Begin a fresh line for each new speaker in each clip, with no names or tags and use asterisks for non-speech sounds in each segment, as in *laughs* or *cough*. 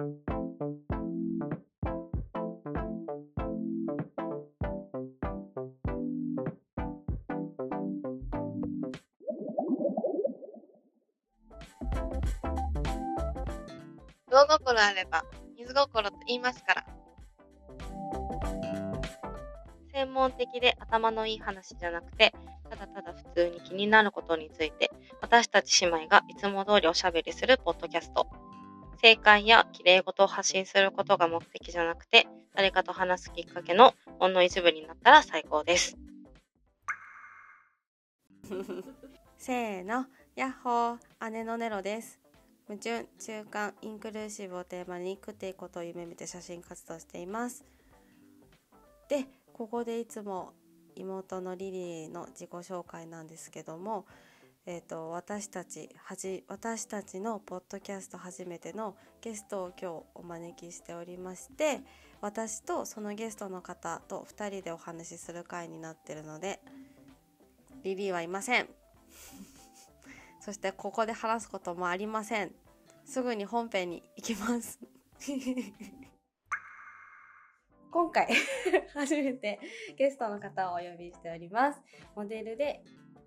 魚心あれば水心と言いますから。専門的で頭のいい話じゃなくて、ただただ普通に気になることについて、私たち姉妹がいつも通りおしゃべりするポッドキャスト。正解や綺麗事を発信することが目的じゃなくて、誰かと話すきっかけのほんの一部になったら最高です。*laughs*
せーの、ヤッホー、姉のネロです。矛盾、中間、インクルーシブをテーマに食っていくことを夢見て写真活動しています。で、ここでいつも妹のリリーの自己紹介なんですけども、えー、と私たちはじ私たちのポッドキャスト初めてのゲストを今日お招きしておりまして私とそのゲストの方と2人でお話しする回になってるのでリリーはいません。*laughs* そしてここで話すこともありません。すぐに本編に行きます。*laughs* 今回 *laughs* 初めてゲストの方をお呼びしております。モデルで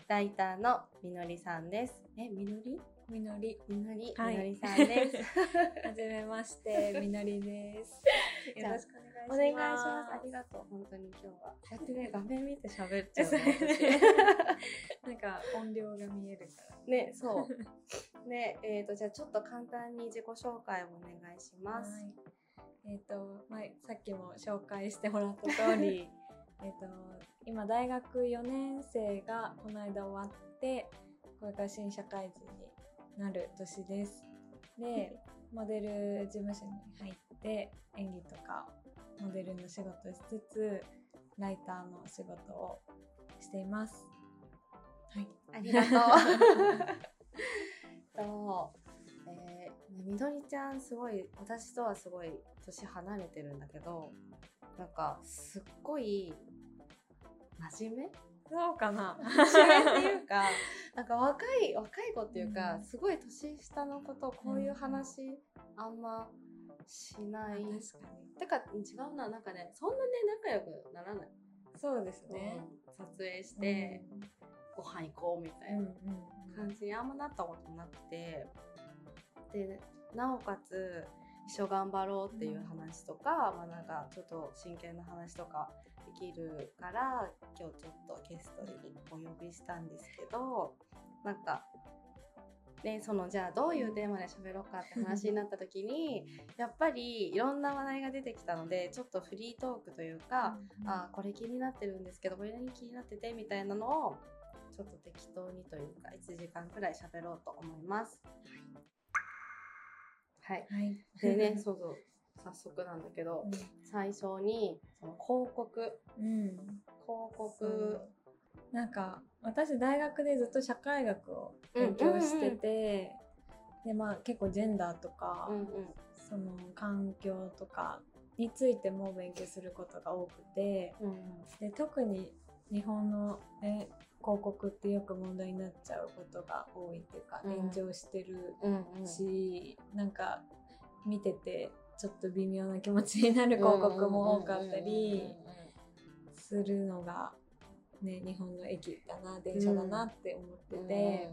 ライターのみのりさんです。えみのり？
みのり。
みのり、
はい。
みのりさんです。*laughs*
はじめまして、みのりです。*laughs* よろしく
お
お願いし
願いしま
ます。す。
ありがとう。本当に今日は。やってね *laughs* 画面見て喋っちゃうね。
なんか音量が見えるから。
私ねそう。ねえー、とじゃあちょっと簡単に自己紹介をお願いします、
はい。えっ、と、まあ、さっきも紹介してもらった通り、えっと、今大学4年生がこの間終わって、これから新社会人になる年です。で、*laughs* モデル事務所に入って演技とかモデルの仕事をしつつ、ライターの仕事をしています。はい。
ありがとう。*laughs* と、えー、みどりちゃんすごい私とはすごい年離れてるんだけどなんかすっごい真面目？
そうかな
真面目っていうか *laughs* なんか若い若い子っていうか、
うん
すごい年下の子とこういう話あんましない。
確か
てか違うななんかねそんなね仲良くならない。
に。そうですね。
うん撮影して、ご飯行こうみたい
うん
な
うん
感じにあんまなったことなくてでなおかつ一緒頑張ろうっていう話とか、まあなんかちょっと真剣な話とかできるから今日ちょっとゲストにお呼びしたんですけどなんかねそのじゃあどういうテーマで喋ろうかって話になった時にやっぱりいろんな話題が出てきたのでちょっとフリートークというか、
うん。
あこれ気になってるんですけどこれに気になっててみたいなのをちょっと適当にというか1時間くらい喋ろうと思います。はい、
はい。
でねそうそう早速なんだけど最初にその広告。
うん。うん。
広
そ
告
う。なんか私大学でずっと社会学を勉強してて、でまあ結構ジェンダーとか、
うんうん。
その環境とかについても勉強することが多くて
うん
で特に日本の、ね、広告ってよく問題になっちゃうことが多いっていうか、
うん。
炎上してる
うんうん。
し、なんか見ててちょっと微妙な気持ちになる広告も多かったりするのが、ね、日本の駅だな電車だなって思ってて、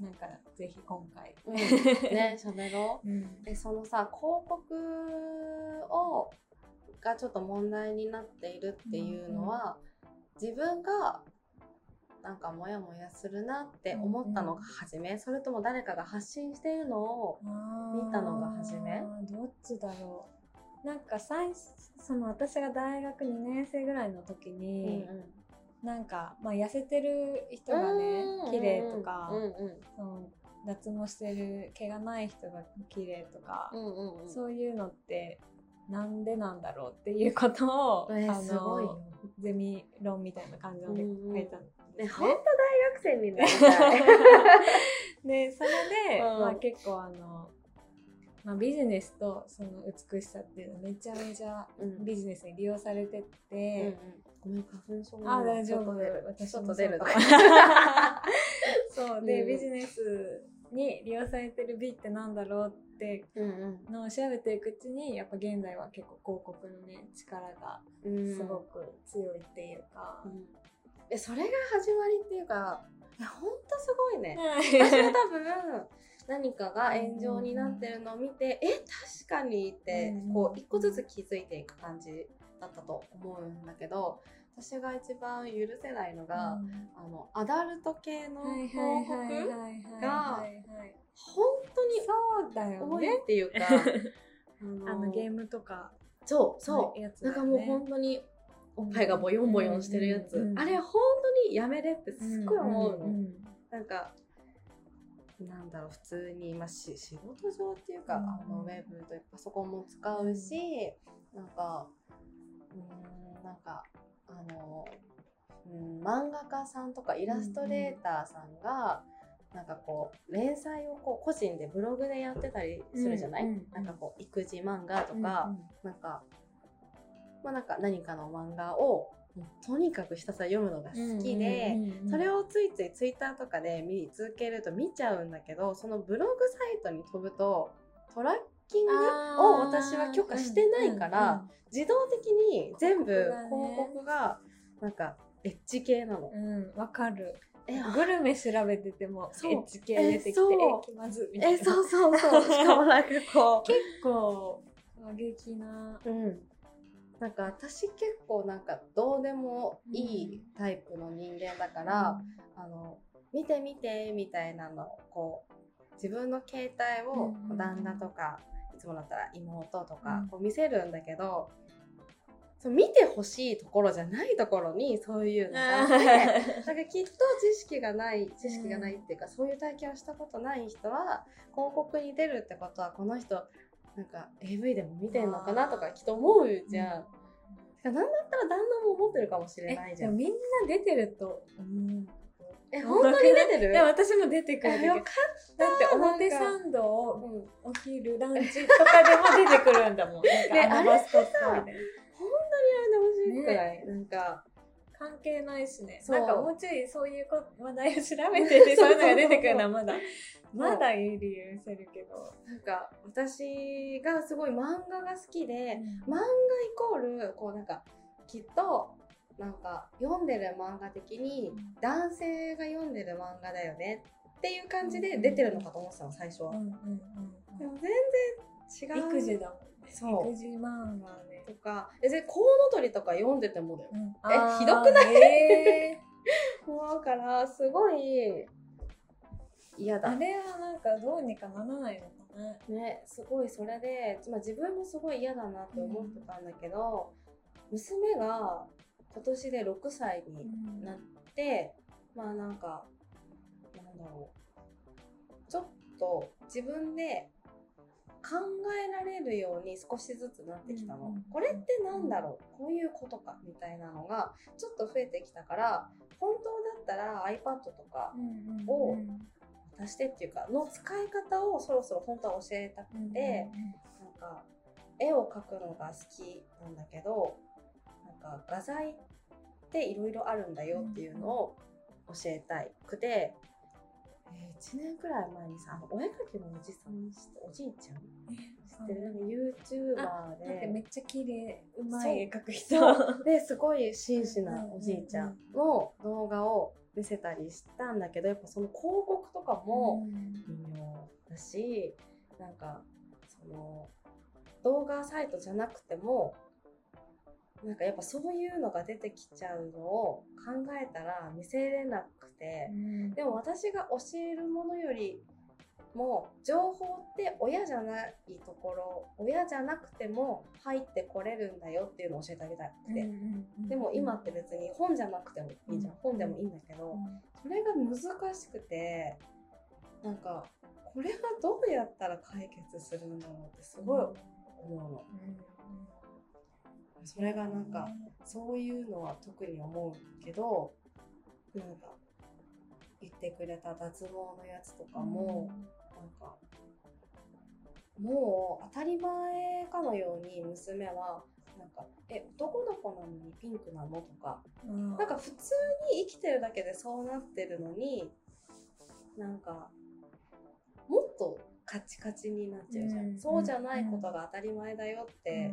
なんかぜひ今回、
うん。うんうんね *laughs* 喋ろう。
うん。
でそのさ広告をがちょっと問題になっているっていうのは、自分がなんかモヤモヤするなって思ったのが初め、それとも誰かが発信しているのを見たのが初め？
どっちだろう。なんか最初その私が大学2年生ぐらいの時に、なんか、まあ、痩せてる人がね綺麗とか、
うんうん。
その脱毛してる毛がない人が綺麗とか、
うんうんうん。
そういうのってなんでなんだろうっていうことを、
えー
あのゼミ論みたいな感じので書いたね。
ね。本当大学生になりたい。
で *laughs* それで、
うん。
まあ、結構あの、まあ、ビジネスとその美しさっていうのめちゃめちゃ
うん。
ビジネスに利用されて
うんう
て
ん、ごめん花粉症
あ大丈夫。私も
ちょっと出る。
そうか。も *laughs* そう。で、
うん。
ビジネスに利用されてる美ってなんだろうって
うん
のを調べていくうちにやっぱ現代は結構広告のね力が
うん。
すごく強いっていうか。
うんえそれが始まりっていうかいやほんとすごいね。
はい
私は多分何かが炎上になってるのを見て、え確かにって
うん。
こう一個ずつ気づいていく感じだったと思うんだけど私が一番許せないのが、あのアダルト系の
はい
広
はい
告
はいはいはいはいはい。
本当に多い
ね
っていうか *laughs*
あのゲームとか。
そうそう、
やつ
なんかもう本当におっぱいがボヨンボヨンしてるやつ、
うんうんうん。
あれ本当にやめれってすっごい思うの、
んん
なんかなんだろう普通に、まあ、し仕事上っていうか、
うん。
あのウェブというかパソコンも使うし、なんかうーんなんかあの、うん、漫画家さんとかイラストレーターさんが、なんかこう連載をこう個人でブログでやってたりするじゃない、
うんうん
なんかこう育児漫画と
うん
か、なんかまあなんか何かの漫画をとにかくひたすら読むのが好きで、それ
を
をついついツイッターとかで見続けると見ちゃうんだけどそのブログサイトに飛ぶとトラッキングを私は許可してないから、自動的に全部
広告が
なんかエッジ系なの。
うんうんわかる。
え
グルメ調べててもエッジ系出てきて気まずみたいな。
えそうそうそう。しかもなんかこ *laughs*
結構過激な
う、うん、なんか私結構なんかどうでもいいタイプの人間だから、あの見て見てみたいなのをこう自分の携帯を旦那とか、いつもだったら妹とか
うん。
こう見せるんだけど、そう見てほしいところじゃないところにそういうのがあってなんかきっと知識がない知識がないっていうか、そういう体験をしたことない人は広告に出るってことはこの人なんか AV でも見てんのかなとかきっと思うじゃん。てかなんだったら旦那も思ってるかもしれないじゃん。
みんな出てると思う
え本当に出てる？
いや私も出てくる
えよか
だって表参道をお昼ランチとかでも出てくるんだもん。
ね
あのマスコットみたいな。
本当にやめてほしいくらい、なんか
関係ないしね。なんかもうちょいそういうこ話題を調べて *laughs* て、そういうのが出てくるのはまだ、まだいい理由せるけど。
なんか私がすごい漫画が好きで、漫画イコールこうなんかきっとなんか読んでる漫画的に男性が読んでる漫画だよね。っていう感じで出てるのかと思ってたの最初は、
うんうんうん
でも全然違う。
育児だ。もんね。
そう。
育児漫画ね。
とか。えでコウノトリとか読んでてもだよ。
え
ひどくない？
え
も *laughs* うだからすごい嫌だ。
ーあれはなんかどうにかならないのかな。
ねすごいそれで、まあ、自分もすごい嫌だなって思ってたんだけど、娘が今年で6歳になって、まあなんかなんだろう。ちょっと自分で考えられるように少しずつなってきたの、
うん
これってなんだろう？こういうことかみたいなのがちょっと増えてきたから本当だったら iPad とかを出してっていうかの使い方をそろそろ本当は教えたくて、なんか絵を描くのが好きなんだけどなんか画材っていろいろあるんだよっていうのを教えたいくて、えー1年くらい前にさあのお絵描きのおじさんおじいちゃん知ってる？なん。か YouTuber
だってめ
で
っちゃ綺麗うまい絵描く人。
ですごい真摯なおじいちゃんの動画を見せたりしたんだけどやっぱその広告とかも、微妙だしなんかその動画サイトじゃなくてもなんかやっぱそういうのが出てきちゃうのを考えたら見せれなくてでも私が教えるものよりも情報って親じゃないところ親じゃなくても入ってこれるんだよっていうのを教えてあげたくて、でも今って別に本じゃなくてもいいじゃん、
うん。
本でもいいんだけど、それが難しくてなんかこれがどうやったら解決するんだろうってすごい思うの。それがなんかそういうのは特に思うけどなんか言ってくれた脱毛のやつとかも、なんかもう当たり前かのように娘はなんか「え男の子なのにピンクなの?」とか
うん。
なんか普通に生きてるだけでそうなってるのになんかとカチカチになっちゃうじゃん、
うん
そうじゃないことが当たり前だよって、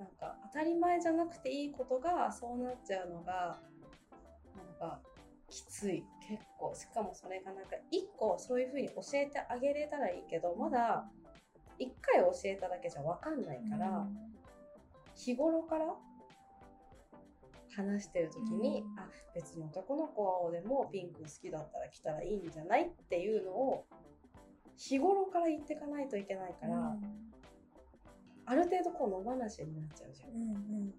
なんか当たり前じゃなくていいことがそうなっちゃうのがなんかきつい。結構しかもそれがなんか一個そういう風に教えてあげれたらいいけどまだ一回教えただけじゃ分かんないから、日頃から話してる時に、
うん。
あ別に男の子でもピンク好きだったら着たらいいんじゃない？っていうのを日頃から言っていかないといけないから、ある程度こう野放しになっちゃうじゃん。
うんうん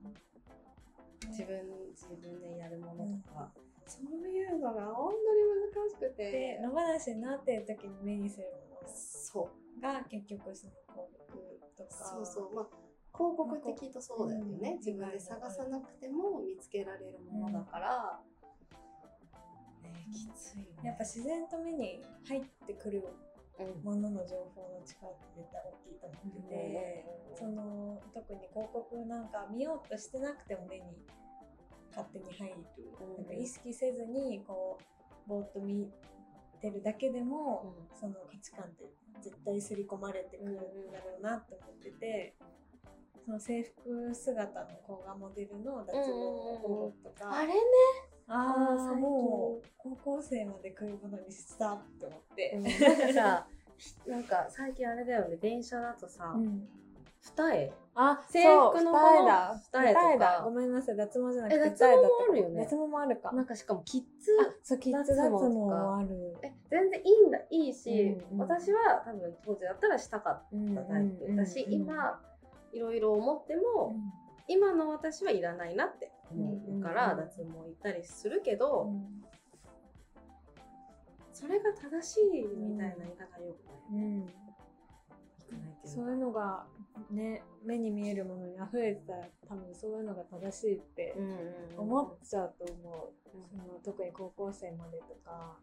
自分自分でやるものとか、そういうのが本当に難しく
で
て
野放しになってる時に目にするも
そう。
のが結局その広告とか。
そうそう。まあ広告ってきっとそうだよね、
うん
自分で探さなくても見つけられるものだから、ねきついよね。
やっぱ自然と目に入ってくる
うん
ものの情報の力って絶対大きいと思ってて、その特に広告なんか見ようとしてなくても目に勝手に入る、
うん。
なんか意識せずにこうぼーっと見てるだけでも、
うん。
その価値観って絶対刷り込まれてくるんだろうなって思ってて。その制服姿の子がモデルの脱毛法とか、
あれね
ああもう高校生まで来ることにしたって思って、
なんかさなんか最近あれだよね。電車だとさ、
うん。
二重？
あ、
制服の
二重だ。
二重とか？
ごめんなさい、脱毛じゃなくて
脱毛もあるよね。
脱毛もあるか。
なんかしかもキッズ
あ、そう、キッズ脱毛もある。
え全然いいんだいいし、
うんうん。
私は多分当時だったらしたかったタイプ。だし、今いろいろ思っても、今の私はいらないなって思うから、脱毛行ったりするけど、
うん
それが正しいみたいな言い方はよくない、
うん。
よくないっていう
そういうのがね、目に見えるものに溢れてたら多分そういうのが正しいって思っちゃうと思う。
うん。
その特に高校生までとか、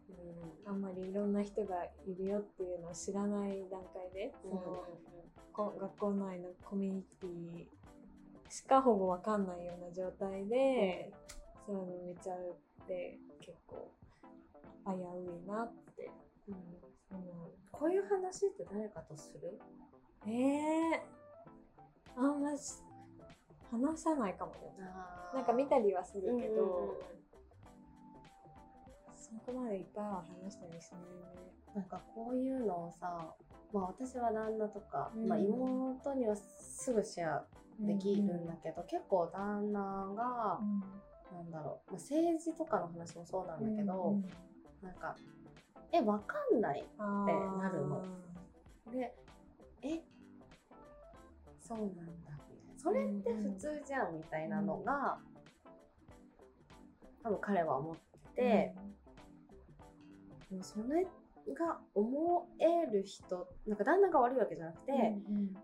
うん。
あんまりいろんな人がいるよっていうのを知らない段階で、そのこ学校内のコミュニティしかほぼわかんないような状態で、そういうの見ちゃうって結構危ういなって。
うん。
思
こういう話って誰かとする？
う。ええあんまし話さないかもね。なんか見たりはするけど、そこまでいっぱいは話したりしないね。
なんかこういうのをさ、まあ、私は旦那とか、
うん。
まあ、妹にはすぐシェアできるんだけど、結構旦那が、なんだろう、まあ、政治とかの話もそうなんだけど、なんか「えわかんない」
って
なるの。で「えそうなんだ」みたいな「それって普通じゃん」みたいなのが、多分彼は思ってて、でもそれが思える人なんか旦那が悪いわけじゃなくて、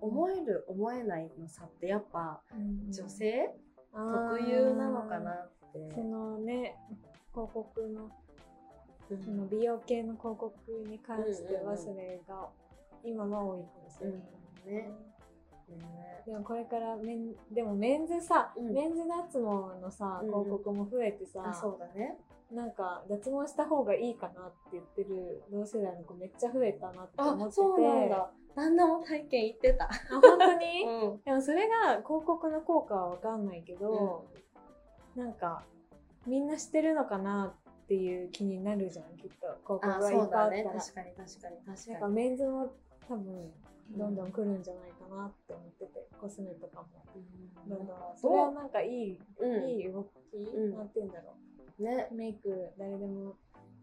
思える思えないの差ってやっぱ女性？特有なのかなって。
そのね広告の
うん。
その美容系の広告に関しては
うんうんうん
それが今は多いかもしれない、
うん。ね。ね
でもこれからメンでもメンズさ、
うん。
メンズ脱毛のさ
うん。
広告も増えてさ、
あそうだね
なんか脱毛した方がいいかなって言ってる同世代の子めっちゃ増えたなって思ってて。
あそうなんだ。旦那も体験行ってた。
あ本当に、*laughs*
うん。
でもそれが広告の効果は分かんないけど、なんかみんな知ってるのかなっていう気になるじゃんきっと。広告
あ
がいっぱいあったら、
確かに確かに確
なん
かに
かメンズも多分どんどん来るんじゃないかなって思っててコスメとかも。
うん。
どんどん。それはなんかいい、
うん。
いい動き、
うん。
なんて言うんだろ
ね
うメイク誰でも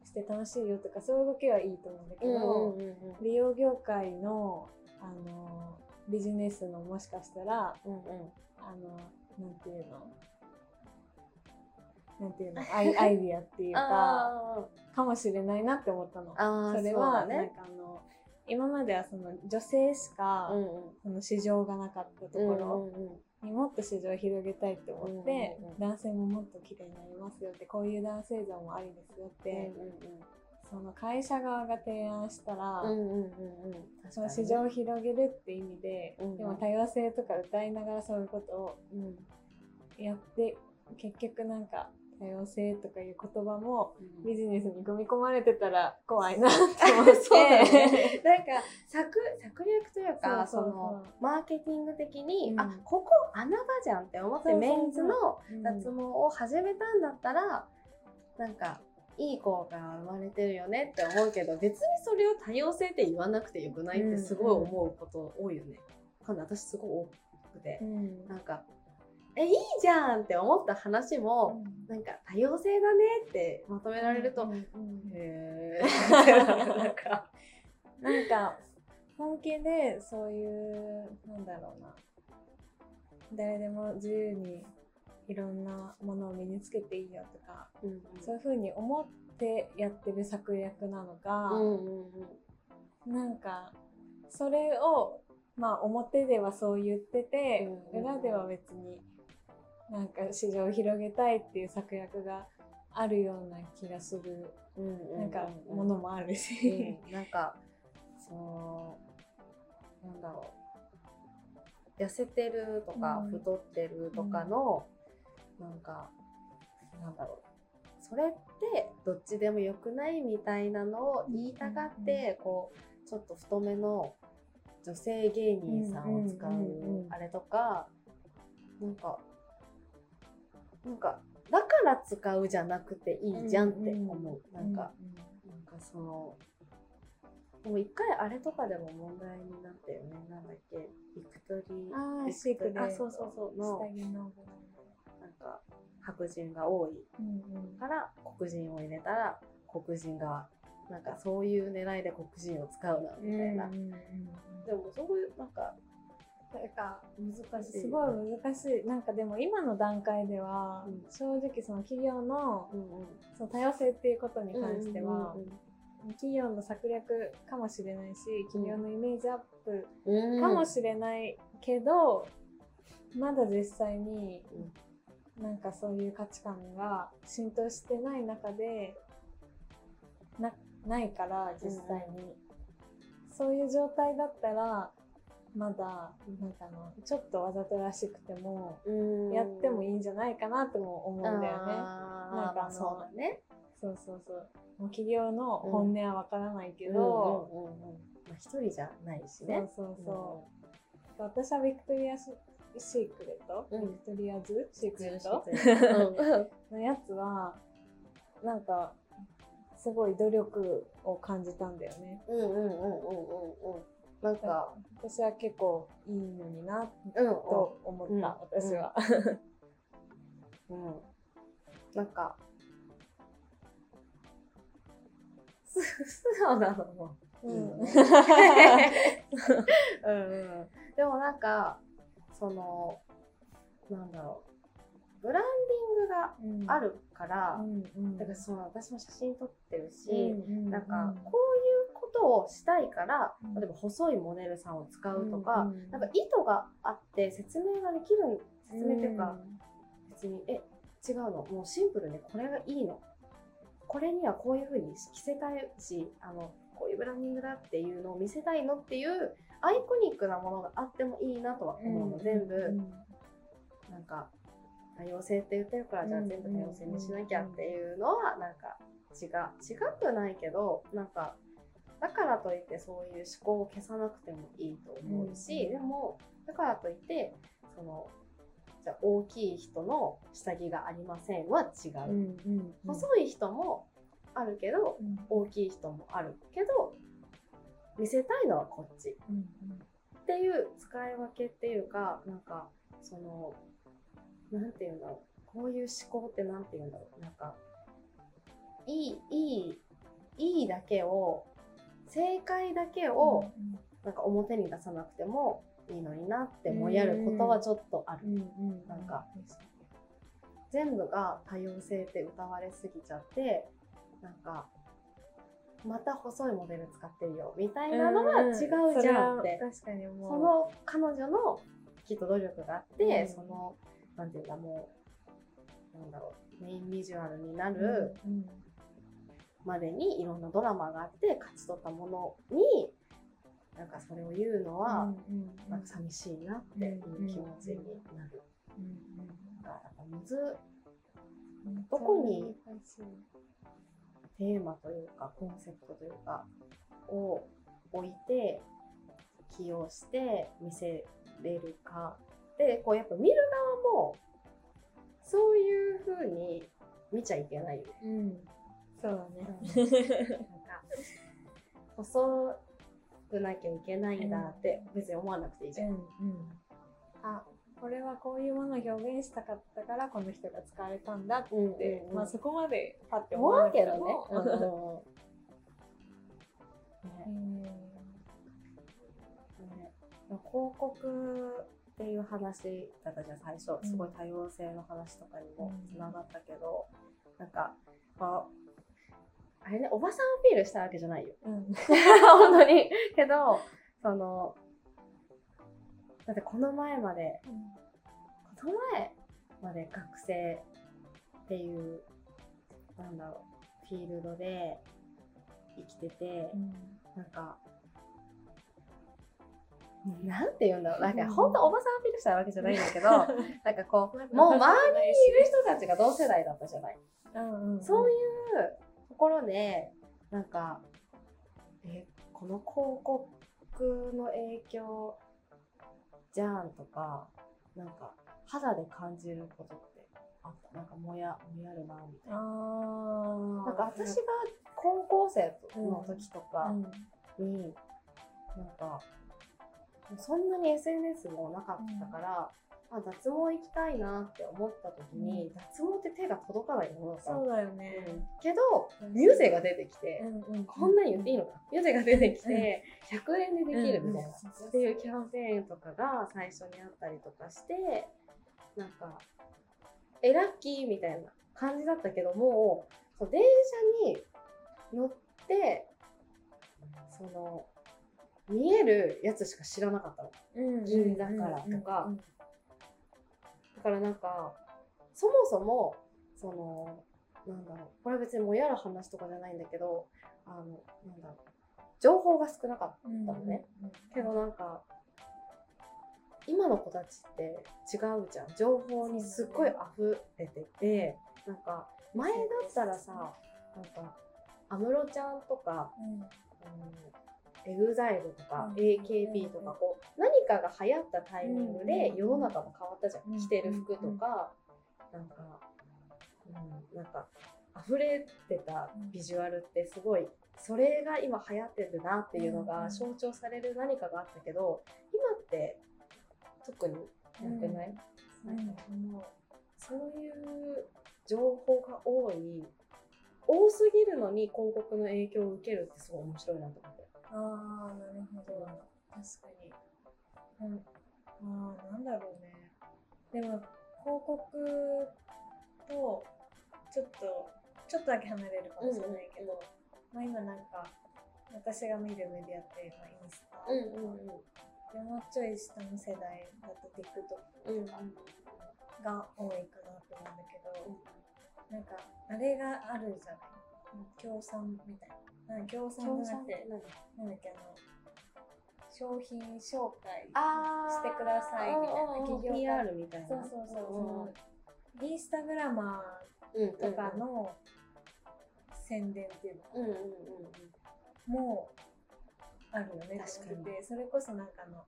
して楽しいよとかそういう動きはいいと思うんだけど、
うんうんうん
美容業界のあのビジネスのもしかしたら
うんうん。
あのなんていうの？なんていうの？アイ *laughs* アイディアっていうか
あ
かもしれないなって思ったの。それはなんかあの今まではその女性しか、
うんうん。
その市場がなかったところ。
うんうんうん
にもっと市場を広げたいって思って、
うんうんうん。
男性ももっと綺麗になりますよってこういう男性像もありですよって、その会社側が提案したら、
うんうんうんうん。うん
その市場を広げるって意味で、
うんうん。
でも多様性とか歌いながらそういうことを
うん。
やって結局なんか多様性とかいう言葉も
うん。
ビジネスに組み込まれてたら怖いなって思って。*laughs*
そうだね。*laughs* なんか策策略というか
そ
のマーケティング的に、
うん。
あここ穴場じゃんって思ってメンズの
うん。
脱毛を始めたんだったら、なんかいい効果が生まれてるよねって思うけど別にそれを多様性って言わなくてよくないってすごい思うこと多いよね。わかん私すごい多くて。
う、ん。
なんかえいいじゃんって思った話も、なんか多様性だねってまとめられると、
うんうん
へー。*laughs* なんか
なんか本気でそういうなんだろうな。誰でも自由にいろんなものを身につけていいよとかそういうふうに思ってやってる策略なのか、
うんうんうん。
なんかそれをまあ表ではそう言ってて、
うん。
裏では別になんか市場を広げたいっていう策略があるような気がする、
うんうん
なんかものもある
う
し、
ん。なんかそのなんだろう。痩せてるとか、
うん。
太ってるとかの、なんかなんだろう。それってどっちでもよくないみたいなのを言いたがって、こうちょっと太めの女性芸人さんを使
うんうんうんうん
うあれとか、なんかなんかだから使うじゃなくていいじゃんって思う、なんか。なんかその、でも一回あれとかでも問題になったよね。なんだっけ、ビクトリー、
ああ
ビ
シークで
あ、そうそうそう、の、
下着のブ
なんか、白人が多いから黒人を入れたら、黒人が、なんかそういう狙いで黒人を使うな、みたいな。でもそういう、なんか、
なんか
難しい。
すごい難しい。なんかでも今の段階では、
うん。
正直その企業の。その多様性っていうことに関しては、
うん
企業の策略かもしれないし企業のイメージアップかもしれないけど、まだ実際になんかそういう価値観が浸透してない中でなないから実際に、そういう状態だったらまだなんかあのちょっとわざとらしくても
うん、
やってもいいんじゃないかなとも思うんだよね。なんか
そうだね。
そうそうそう。もう企業の本音はわからないけど、
一人じゃないしね。
そうそうそう。私はビクトリアシシークレット、
うん
ビクトリアズシークレット
うん *laughs*
のやつは、なんか、すごい努力を感じたんだよね。
うんうんうんうんうんうん。なんか、
私は結構いいのにな
うん
と思った、
うん
私は。
うん。なんか、す素直なのも。うんうん。でもなんか、その、なんだろう。ブランディングが
うん
あるから、だからその私も写真撮ってるし、
うん
なんかこういうことをしたいから、
うん。
例えば細いモデルさんを使うとか、
うん
なんか意図があって説明ができる説明というか、別にえ違うの？もうシンプルにこれがいいの？これにはこういう風に着せたいしあのこういうブランディングだっていうのを見せたいのっていうアイコニックなものがあってもいいなとは思うの、全部、なんか多様性って言ってるからじゃあ全部多様性にしなきゃっていうのはなんか違う。違くないけどなんかだからといってそういう思考を消さなくてもいいと思うし、
うん
でもだからといってそのじゃあ大きい人の下着がありませんは違う、
うんうん
細い人もあるけど
うん。
大きい人もあるけど見せたいのはこっち。
うん。
っていう使い分けっていうかなんかそのなんていうんだろう。こういう思考ってなんていうんだろうなんかいいいいいいだけを正解だけをなんか表に出さなくてもいいのになってもやることはちょっとある、なんか全部が多様性って歌われすぎちゃってなんかまた細いモデル使ってるよみたいなのは違うじゃんって、
それは確かにもう。
その彼女のきっと努力があって、
うん。
そのなんていうんだもうなんだろうメインビジュアルになる
うん
までにいろんなドラマがあって勝ち取ったものになんかそれを言うのは、なんか寂しいなっていう気持ちになる。
うん。
だからむずどこにテーマというかコンセプトというかを置いて起用して見せれるかでこうやっぱ見る側もそういう風に見ちゃいけないよね。
うん。そうだね。
なんか細くなきゃいけないんだって別に思わなくていいじゃん。
うんうん。あこれはこういうものを表現したかったからこの人が使われたんだって、
うんうんうん。
まあそこまでパッて
思うけどね。
うん *laughs*
ね。
うん。
ね。広告っていう話だったじゃん最初。すごい多様性の話とかにもつながったけど、なんか、まあ、あれねおばさんアピールしたわけじゃないよ。
うん。*laughs*
本当に。けどそのだってこの前までこの前まで学生っていうなんだろうフィールドで生きてて、なんか、なんて言うんだろう。なんか、本当おばさんアピールしたわけじゃないんだけど、*laughs* なんかこう、もう周りにいる人たちが同世代だったじゃない？
うんうん
そういうところで、なんか、え、この広告の影響じゃんとか、なんか、肌で感じることってあった？なんか、もや、もやるな、みたいな。
あ
なんか、私が高校生の時とか、
うん
になんかそんなに SNS もなかったから、あ脱毛行きたいなって思った時に、
うん。
脱毛って手が届かないものだ
そうだよね、
うん。けどミュゼが出てきて、
うんうん
こんなに言っていいのか？ミュゼが出てきて、100円でできるみたいな、
うん
っていうキャンペーンとかが最初にあったりとかしてなんかえラッキーみたいな感じだったけども電車に乗ってその見えるやつしか知らなかったの。
うん。
銀だからとか。だからなんかそもそもそのなんだろう。これは別にもうやる話とかじゃないんだけどあのなんだろう。情報が少なかった
うん
だのねけどなんか今の子たちって違うじゃん。情報にすっごい溢れててなんか前だったらさなんか安室ちゃんとかエグザイルとか
うん。
AKB とかこう何かが流行ったタイミングで
うん
世の中も変わったじゃ
うん。
ん着てる服とかなんかうんなんか溢れてたビジュアルってすごいそれが今流行ってるなっていうのが象徴される何かがあったけど今って特になくない、
うん。
なん。そういう情報が多い。多すぎるのに広告の影響を受けるってすごい面白いなと思って。
ああなるほど。確かに。うん。ああなんだろうね。でも広告とちょっとちょっとだけ離れるかもしれないけど、まあ今なんか私が見るメディアって、まあ、インスタ、
うんうん
でもうちょい下の世代だと TikTok
うん
とかが多いかなと思うんだけど、なんかあれがあるじゃない？協賛みたいな。なんか協賛じゃなくてなんだっけあの商品紹介
あ
してくださいみたいな企業
PR みたいな。
そうそうそう、そのインスタグラマ
うん
ーとかの宣伝っていう
うんうんうん
の。もあるよね。
確かに。
でそれこそなんかあの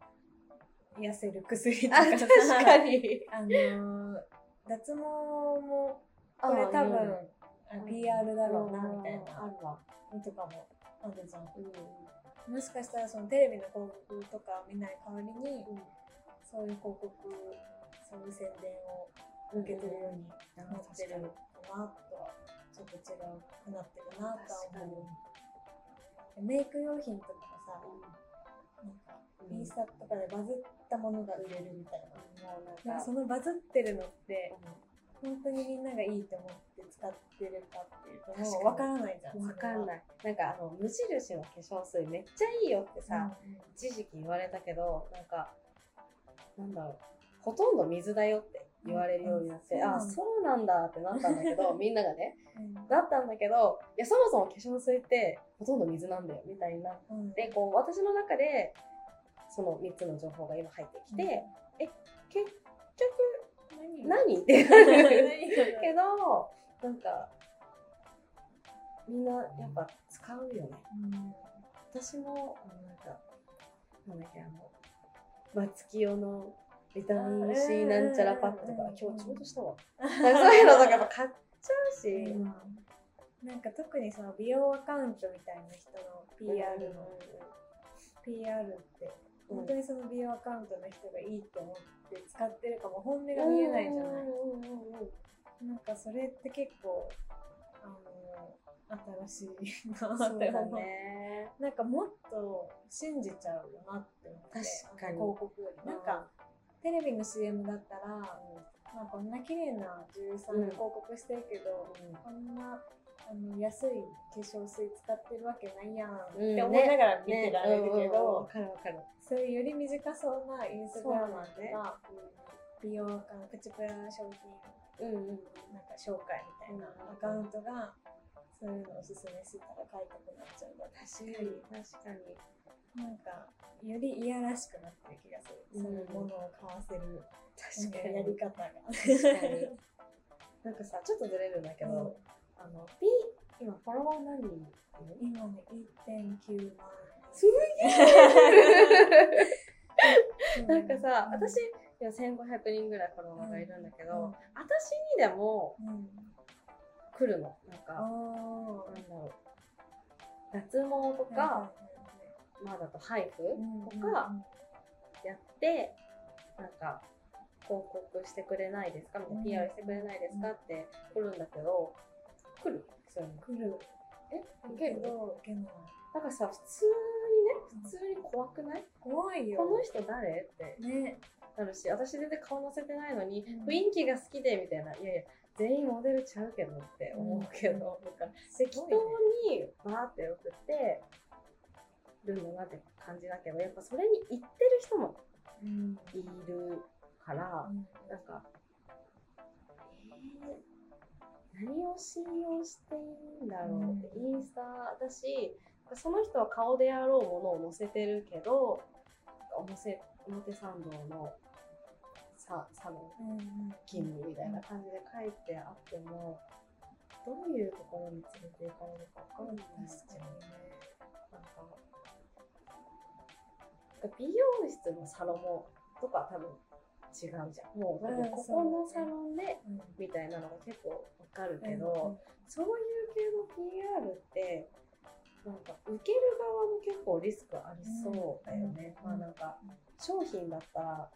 痩せる薬と
あ
か。さ
確かに。*laughs*
あのー脱毛もこれ多分あ PR だろうなみたいな。
あるわ
のとかもあるじゃん。
うん。
もしかしたらそのテレビの広告とか見ない代わりに、
うん。
そういう広告そういう宣伝を受けてるようになってるのかなとはちょっと違うくなってるなとは思う。メイク用品とかがさなんかインスタとかでバズったものが売れるみたいな、そのバズってるのって本当にみんながいいと思って使ってるかっていうともう分からないじゃん。
わかんない。いなんかあの無印の化粧水めっちゃいいよってさ、一時期言われたけどなんかなんだろう。ほとんど水だよって言われるようになって、
うん。
あそうなんだってなったんだけど *laughs* みんながね。
うん。
だったんだけどいやそもそも化粧水ってほとんど水なんだよみたいになっ
うん。
てこう私の中でその3つの情報が今入ってきて、え結局
何？
何？*laughs* ってなる。
何
けどなんかみんなやっぱ使うよね。
うん
私もなんかなんだっけあの松木用のビタミン C なんちゃらパックとか
うん
今日ちょうどしたわ。そういうのとかやっぱ買っちゃうし、
なんか特にその美容アカウントみたいな人の PR の、PR って
うん
本当にその美容アカウントの人がいいって思って使ってるかも本音が見えないじゃない、なんかそれって結構あの新しいなって思う、
ね。
なんかもっと信じちゃうよなって思って
確かに。
広告よりなんか、テレビの CM だったら、まあ、こんな綺麗な女優さんが広告してるけど、こんなあの安い化粧水使ってるわけないやんって思いながら見てられるけどそういうより短そうなインスタグラマー
そうだ
が、美容アカウントプチプラ商品
うんうん。
なんか紹介みたいなアカウントがそういうのをおすすめしたら買いたくなっちゃう
確かに確かに。
なんかよりいやらしくなってる気がする、
うん
そういうものを買わせる
確かに
やり方が。
確かに。*laughs* なんかさちょっとずれるんだけど、
うん
あの P 今フォロワー何人
今ね1.9万。
す
うん *laughs*
なんかさ、
うん。
私いや1500人ぐらいフォロワーがいるんだけど、
うん。
私にでも
うん。
来るの。なん
あ
か
ー。
なんだろう脱毛とか、まあだとハイフとかやって、なんか広告してくれないですか？みたいな、
うん。
PR してくれないですか？って来るんだけど来るそういうの。
来る。
え？
け
受ける
どけど
なんかさ普通にね普通に怖くない？
怖いよ。
この人誰？って。
ね。
なるし私全然顔載せてないのに、
うん。
雰囲気が好きでみたいな。いやいや全員モデルちゃうけどって思うけど、なんか適当にバーって送ってるんだなって感じだけどやっぱそれに行ってる人も
うん。
いるから、
うん。
なんか、何を信用していいんだろう？って、
うん。
インスタだしその人は顔であろうものを載せてるけど表表参道のササロン
うん
勤務みたいな感じで書いてあってもどういうところに連れて行かれるか分かんない
確かにね。
なんか美容室のサロモンとか多分違うじゃん。もうここのサロンで
うん。
みたいなのが結構わかるけ
うん
ど、そういう系の PR ってなんか受ける側も結構リスクありそうだよね、
うん
まあなんか商品だったら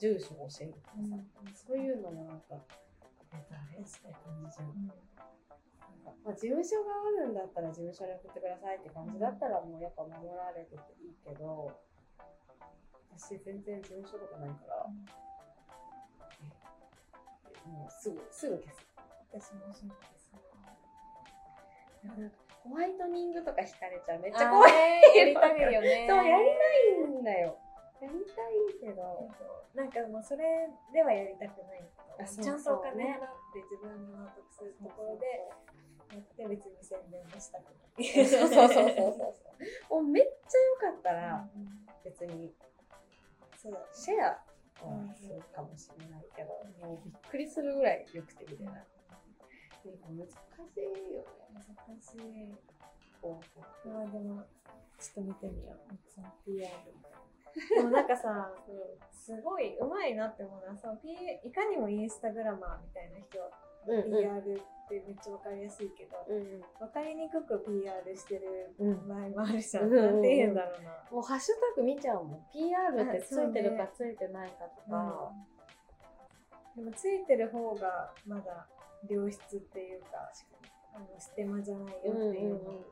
住所を教えるとかさ、そういうのもなんかえ誰って感じじゃん。なんかまあ、事務所があるんだったら事務所に送ってくださいって感じだったらもうやっぱ守られてていいけど私全然事務所とかないから、えもうすぐすぐ消す。
私もす
でもなんかホワイトニングとか引かれちゃう。めっち
ゃ
ゃ怖い。
やりたいよね。
そうやりたいんだよ。やりたいけど。
なんかもうそれではやりたくない
あそう
ちゃんとお金払って自分の納得するところでやって別に宣伝もしたくない。
そうそうそうそうそう。めっちゃ良かったら
うん
別に
そう
シェアはするかもしれないけど、もうびっくりするぐらい良くてみたいな。なんか難しいよね。
難しい。
こう
まあでもちょっと見てみよう。その PR でもなんかさすごい上手いなって思うのはその P いかにもインスタグラマーみたいな人 PR ってめっちゃわかりやすいけど、
うん
わかりにくく PR してる
うん。
場合もあるじゃん、
うんうんうん。
なんて言うんだろうな、
もうハッシュタグ見ちゃうもん。PR ってついてるか
あ
ついてないかとか。
でもついてる方がまだ良質っていうかあのステマじゃないよっていうのを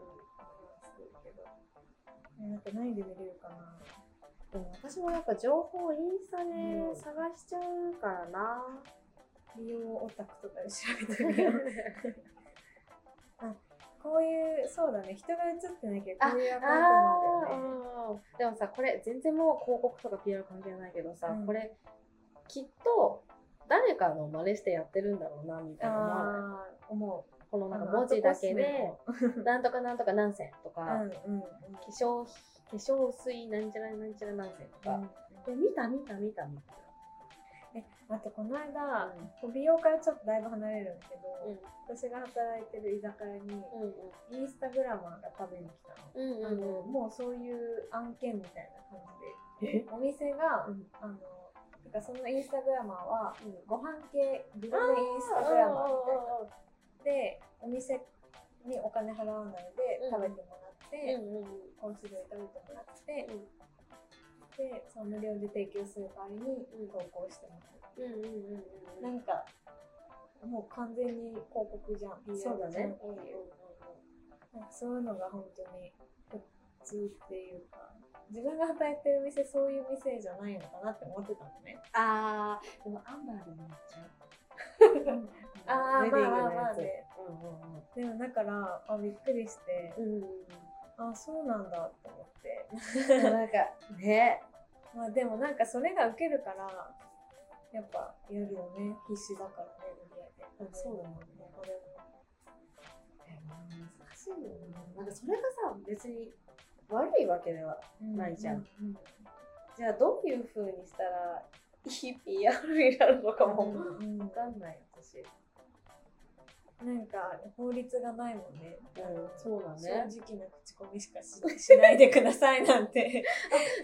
するけど、えなんか何で見れるかな。
でも私もやっぱ情報インスタで探しちゃうからな。
美容オタクとかで調べてみよう。*laughs* あこういうそうだね。人が映ってなきゃこういうアカウントもあるよね。
でもさこれ全然もう広告とか PR 関係ないけどさ、
うん。
これきっと誰かの真似してやってるんだろうなみたいな
思う。
このなんか文字だけでなんとかなんとか何銭とか、
うんうんうん。
化粧化粧水なんちゃらなんちゃら何銭とか、で見た見た見たみたい
えあとこの間、美容からちょっとだいぶ離れるんだけど、
うん。
私が働いてる居酒屋に
うん
インスタグラマーが食べに来たの。
うん
あのもうそういう案件みたいな感じ
え？
でお店が、
うん。
あのなんかそのインスタグラマーは
うん。
ご飯系グルメインスタグラマーみたいな。でお店にお金払わないで
うん。
食べてもらって、
うんうん
コース料理食べてもらって、
うん
でその無料で提供する代わりに投稿してもらう、
うんうんうんうん。
なんかもう完全に広告じゃん。
そうだね。
じゃん。っていうなんかそういうのが本当に普通っていうか自分が働いてる店そういう店じゃないのかなって思ってたのね。
あーでもアンバーでもやっちゃう。*laughs*
あー
ウェディングの
まあまあま
やつ
あねでもだからあびっくりして。
うんうんうん。
あそうなんだと思って。*laughs*
うんなんかね
まあでもなんかそれが受けるからやっぱやるよね。必死だからね売り上げ。
そうだもんね
これも。
難しいよね。なんかそれがさ別に悪いわけではないじゃん。
うんうん。
じゃあどういう風にしたらいい PR になるのかも
うん
わかんない私
なんか法律がないもんね。
うんそうだ
正
ね
直な口コミしかししないでくださいなんて。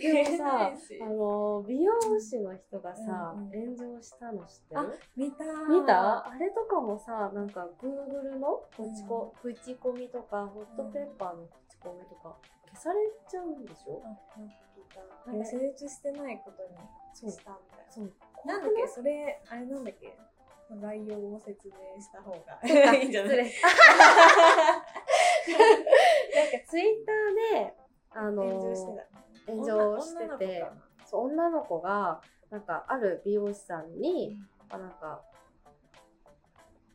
でもさあの美容師の人がさ、
うんうん
炎上したの知って
あ
る
見た
見た？あれとかもさなんか Google の口コ,、口コミとかホットペッパーの口コミとか消されちゃうんでしょ、
あなんか聞いた。なんか成立してないことにしたみたい
そう。
な。なんだっけ？それ、あれなんだっけ？概要を説明した方がいいんじゃない？*laughs*
なんかツイッターであの
炎上してた。
炎上して
女
て
女の子か
そう女の子がなんかある美容師さんに、
な
あなんか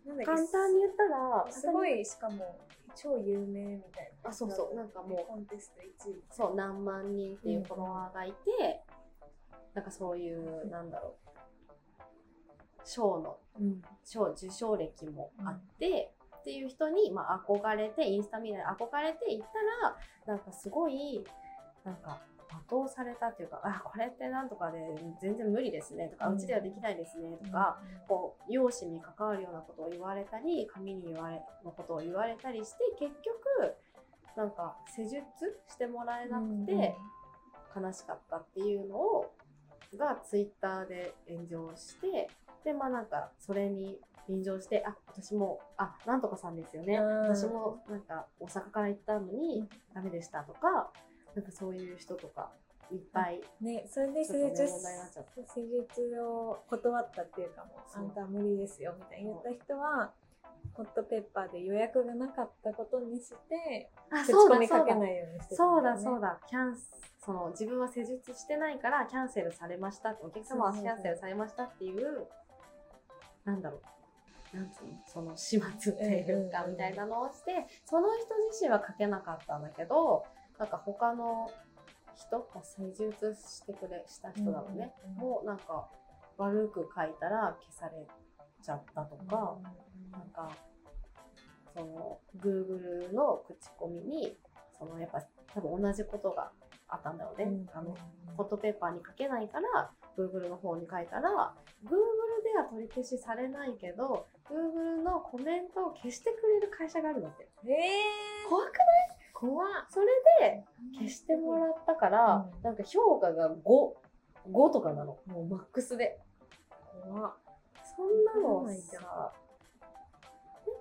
なんだっけ？
簡単に言ったら
すごいしかも超有名みたいな。
あそうそう。なんかもう
コンテスト1位。
そう何万人っていうフォロワーがいて、なんかそういうなんだろう賞の
うん。
賞受賞歴もあって、っていう人に、まあ、憧れてインスタ見ない憧れて行ったらなんかすごいなんか罵倒されたっていうか「あこれってなんとかで全然無理ですね」とか「
う
うんちではできないですね」とか、こう容姿に関わるようなことを言われたり髪に言われのことを言われたりして結局なんか施術してもらえなくて悲しかったっていうのをがツイッターで炎上してでまあなんかそれに便乗してあ私もあなんとかさんですよね。
うん。
私もなんか大阪から行ったのにダメでしたとかなんかそういう人とかいっぱい
ね、それで施術施術を断ったっていうかもうあんたは無理ですよみたいに言った人はホットペッパーで予約がなかったことにして
あ
口コミかけないようにして
そうだそう
だ。
だ、キャンスその自分は施術してないからキャンセルされましたお客様はキャンセルされましたっていうなんだろう。なんつうのその始末っていうかみたいなのをしてその人自身は書けなかったんだけどなんか他の人まあ施術してくれした人だろうね、もうなんか悪く書いたら消されちゃったとか、なんかその Google の口コミにそのやっぱ多分同じことがあったんだろうね、あのホットペッパーに書けないから Google の方に書いたら Google では取り消しされないけど Google のコメントを消してくれる会社があるんだって
えー、
怖くない？
怖っ。
それで消してもらったから、
うん。
なんか評価が55とかなの。もうマックスで。
怖っ。
そんなのさ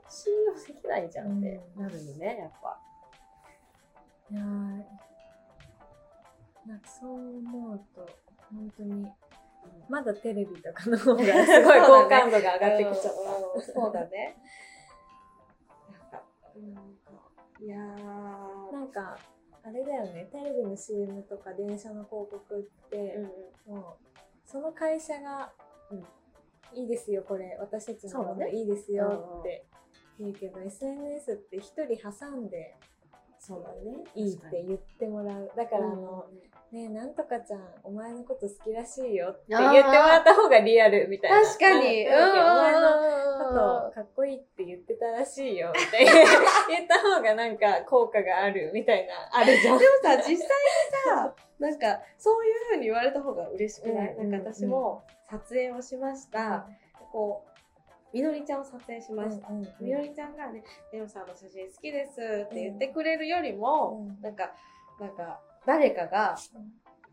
信用できないじゃんって
うん。
なるよねやっぱ。
いやーなんかそう思うと本当にまだテレビとかの方がすごい好感度が上がってきちゃった。
うんそうだね。いやー。
なんかあれだよね。テレビの CM とか電車の広告って、もうその会社が、
うん。
いいですよこれ。私たちのものいいですよって言うけど、SNS って一人挟んで
そうだね。
いいって言ってもらう。だからあの、ねえなんとかちゃんお前のこと好きらしいよって言ってもらった方がリアルみたいな。
確かに。
なんかお前の
の
ことかっこいいって言ってたらしいよ。って *laughs* 言った方がなんか効果があるみたいな。あるじゃん。
でもさ、実際にさ、なんか、そういう風に言われた方が嬉しくない、
うん
なんか私も、撮影をしました、こうみのりちゃんを撮影しました、
うんうんうん。
みのりちゃんがね「レオさんの写真好きです」って言ってくれるよりも、
うん。
なんかなんか誰かが
うん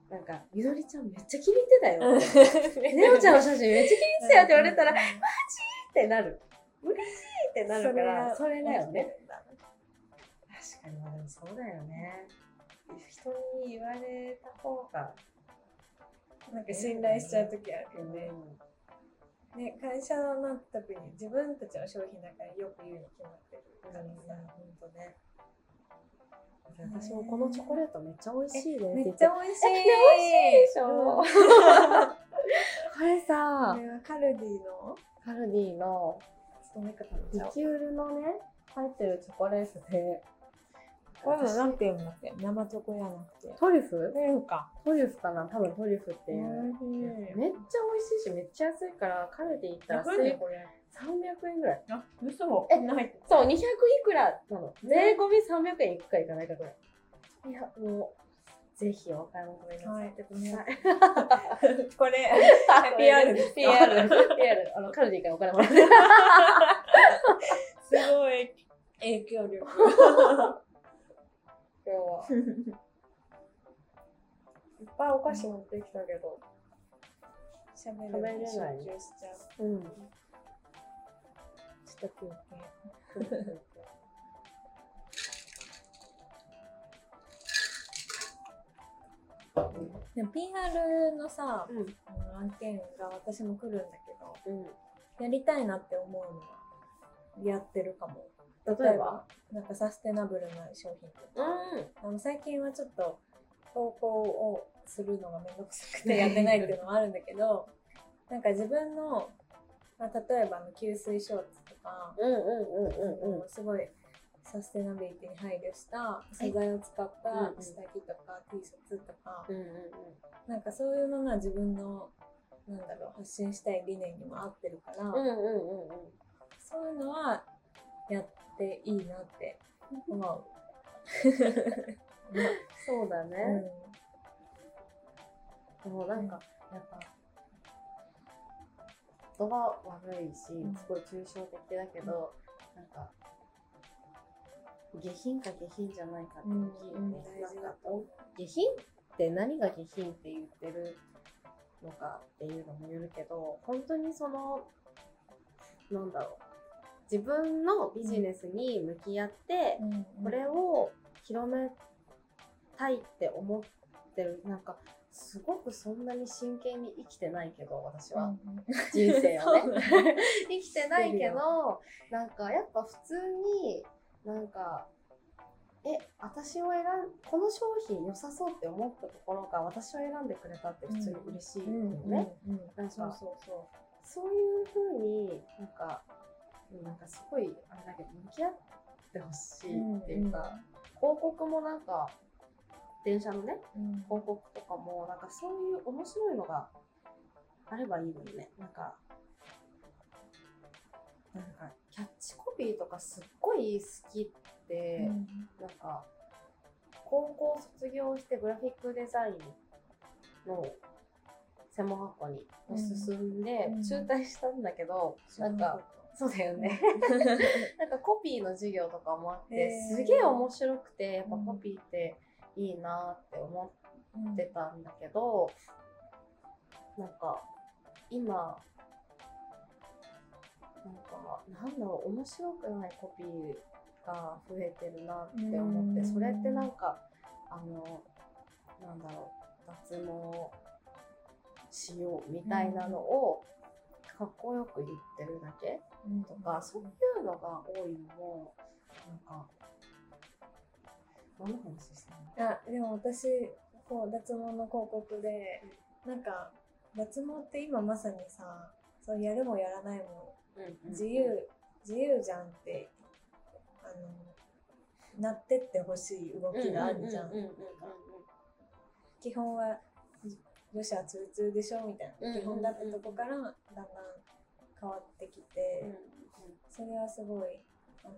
なんか「みのりちゃんめっちゃ気に入ってたよ」
うん
レオちゃんの写真めっちゃ気に入ってたよって言われたら、
うん
ってなる。嬉しいってなるからそれだよね。確かにまあでもそうだよね。人に言われた方が。
なんか信頼しちゃう時あるよね。
う
ね、会社の特に自分たちの商品だからよく言うに決まってる
ん
からさ。
ほんとね私もこのチョコレートめっちゃ美味しいね
めっちゃ美味しい。
え美味しいでしょ。
うん。
これさ
これはカルディの。
カルディの。リ。キュールのね入ってるチョコレートで。
これもなんて言うんだっけ？生チョコじゃなくて。
トリュフ？
トリュフか。
トリュフかな？多分トリュフっていうめっちゃ美味しいしめっちゃ安いからカルディ行ったら
これこれ？
300円ぐらい。
あ、嘘。
え
な入って
そう200いくらなの？税込み300円いくかいかないかぐらい。いやもうぜひお買い求めなさ
はい。*laughs* これ PR ですか
PR PR あのカルディからお金もらって。
すごい影響力。
今日はいっぱいお菓子持ってきたけど。
喋
れない。
集中しちゃう。
うん
ちょっと休憩。でも PR のさ、
うん
あの案件が私も来るんだけど、
うん
やりたいなって思うのはやってるかも。
例えば？
なんかサステナブルな商品とか、
う
あの最近はちょっと投稿をするのがめんどくさくて *laughs* やってないっていうのもあるんだけどなんか自分の、まあ、例えばあの吸水ショーツとか、
んうんうんうんうんうん。
すごいサステナビリティに配慮した素材を使った下着とか T シャツとか、
うんうん
なんかそういうのが自分のなんだろう発信したい理念にも合ってるから、
うんうんうんうんうん
そういうのはやっていいなって思う。*laughs*
そうだ
う
ね、でもなんかやっぱ言葉悪いし
うん。
すごい抽象的だけど、なんか下品か下品じゃないかって大きいよね、
うん
なんかお下品って何が下品って言ってるのかっていうのもよるけど本当にそのなんだろう自分のビジネスに向き合って、
ん。
これを広めたいって思ってるなんかすごくそんなに真剣に生きてないけど私は、人生をね。生きてないけどなんかやっぱ普通になんかえ私を選んこの商品良さそうって思ったところが私を選んでくれたって普通に嬉しいよね、
うんうそうそうそ
そういう風になんかなんかすごいあれだけど向き合ってほしいっていうか、広告もなんか電車のね
う、うん。
広告とかもなんかそういう面白いのがあればいいのにね。なんかなんかキャッチコピーとかすっごい好きって、なんか高校卒業してグラフィックデザインの専門学校に進んで、
うん。
中退したんだけど、なんかそうだよね。*laughs* なんかコピーの授業とかもあって、すげえ面白くてやっぱ
うん
コピーっていいなって思
うん
ってたんだけど、なんか今なんかなんだろう面白くないコピーが増えてるなって思って、
うん。
それってなんかあのなんだろう脱毛しようみたいなのをかっこよく言ってるだけ
うん。
とか、そういうのが多いのもなんか何の話してんの？
あでも私こう脱毛の広告でなんか脱毛って今まさにさそうやるもやらないも自由自由じゃんってあのなってってほしい動きがあるじゃん。
うんうんうん
基本は女子はツルツルでしょみたい
うんうんうん。
な基本だったとこからだんだん変わってきてそれはすごいあの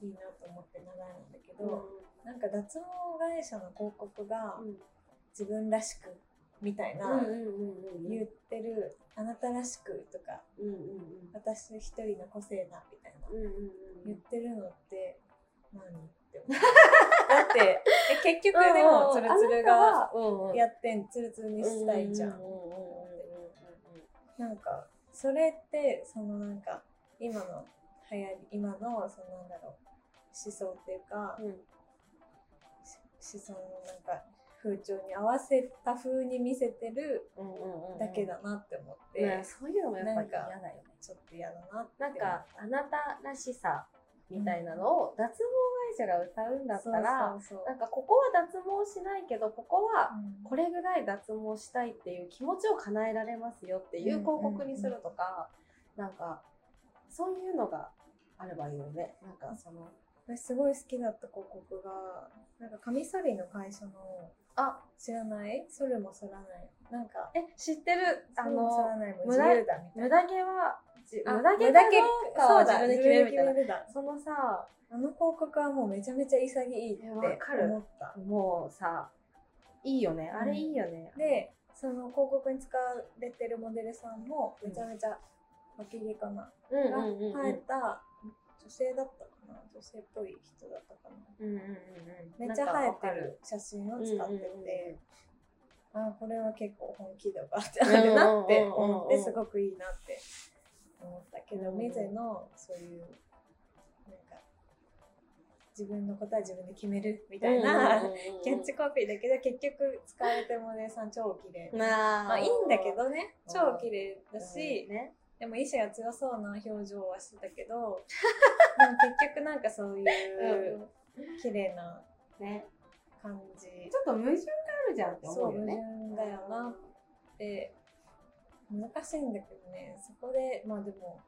いいなと思って長いんだけどなんか脱毛会社の広告が自分らしくみたいな、言ってるあなたらしくとか
うんうんうん。
私一人の個性だみたいな、
うんうん
言ってるのって何って思う。*laughs* だってえ結局でもツルツルがやってんツルツルにしたいじゃん,、なんかそれってそのなんか今の流行り今のそのなんだろう思想っていうか、
うん
思想のなんか風潮に合わせた風に見せてる
うんうんうん
だけだなって思って、
ねそういうのもやっぱり嫌だよね。
ちょっと嫌だな
なんかあなたらしさみたいなのを脱毛会社が歌うんだったら
そうそう
なんかここは脱毛しないけどここは
うん。
これぐらい脱毛したいっていう気持ちを叶えられますよっていう広告にするとか、なんかそういうのがあればいいよね。なんかその
私すごい好きだった広告がなんか紙剃りの会社の
あ。
知らない？剃るも剃らない？なんか
え知ってる。あの
らないも
無駄
自由だみたいな。
無駄毛は無駄毛
無駄毛
かどうかは自分で決めるみたいな。そのさ
あの広告はもうめちゃめちゃ潔いって思った。
もうさいいよね。あれいいよね、
でその広告に使われてるモデルさんもめちゃめちゃ脇毛かな、
うんうん
が
うんうん。
生えた女性だったかな女性っぽい人だったかな。
うんうんうんうん。
めっちゃ生えてる写真を使って
うんうんうん
て、あこれは結構本気度があってなって。思ってすごくいいなって思ったけど、
うんうん
ミゼのそういうなんか自分のことは自分で決めるみたいな、キャッチコピーだけど結局使われてるモデルさん超綺麗まあ。いいんだけどね。
うん。
超綺麗だし、
ね
でも意志が強そうな表情はしてたけど *laughs* でも結局なんかそういう綺麗な
ね。
感じ。
ちょっと矛盾があるじゃんって
そう矛
思うよね
盾だよなって難しいんだけどね。そこでまあでも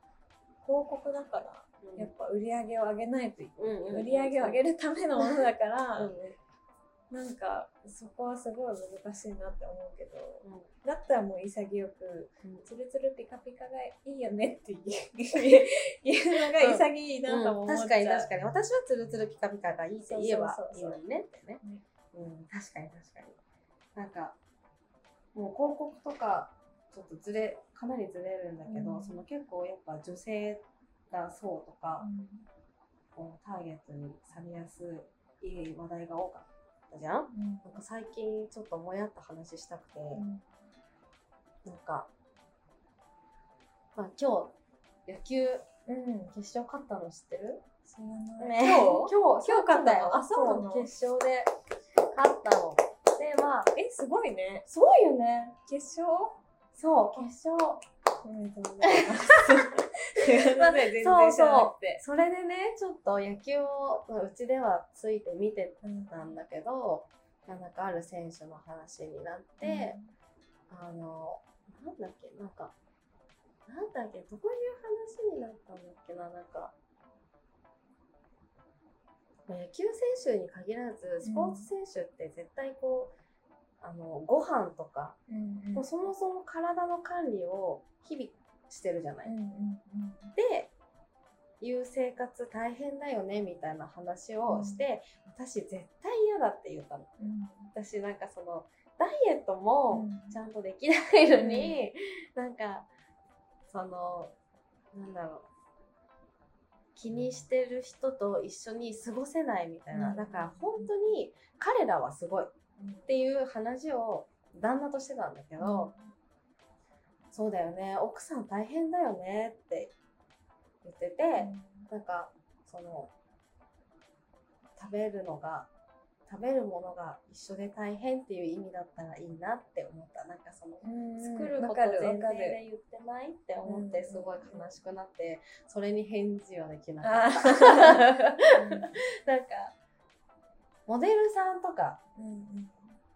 広告だからやっぱ売り上げを上げないと売り上げを上げるためのものだから、
うん
なんかそこはすごい難しいなって思うけど
うん。
だったらもう潔く
うん。
ツルツルピカピカがいいよねっていうのが潔いなとも思っちゃう、
確かに確かに。私はツルツルピカピカがいいって言えばいいのにねってね。
ね。
うん。確かに確かに。なんかもう広告とかちょっとずれかなりずれるんだけど、
うん。
その結構やっぱ女性がそうとか、こうターゲットにされやすい話題が多かったじゃん？
うん。
なんか最近ちょっともやった話したくて、
うん。
なんか、まあ、今日野球
うん
決勝勝ったの知ってる？
知らない
ね。
今日？
今日
今日勝ったの？
よ。
あそうなの。
決勝で勝ったの。でまあ
えすごいね。
すごいよね。
決勝？
そう決勝
おめでとうございます。す *laughs* いません全然知らなくて。
それでねちょっと野球をまあうちではついて見て
うん
たんだけどなんかある選手の話になって、あのなんだっけなんかなんだっけどういう話になったんだっけななんか。まあ野球選手に限らずスポーツ選手って絶対こう、あのご飯とか、
うんうん。
もうそもそも体の管理を日々してるじゃない。
うんうんうん
でいう生活大変だよねみたいな話をして、私絶対嫌だって言ったの。
うん。
私なんかそのダイエットも
うん。
ちゃんとできないのに、なんかそのなんだろう。気にしてる人と一緒に過ごせないみたいな、
うん。
だから本当に彼らはすごいっ
うん
ていう話を旦那としてたんだけど、そうだよね奥さん大変だよねって言ってて、なんかその食べるのが食べるものが一緒で大変っていう意味だったらいいなって思った。なんかその
うん。
作ること
わかる
前
わかる。
提で言ってないって思って
うん。
すごい悲しくなってそれに返事はできな
あ
かった。*laughs* なんかモデルさんとか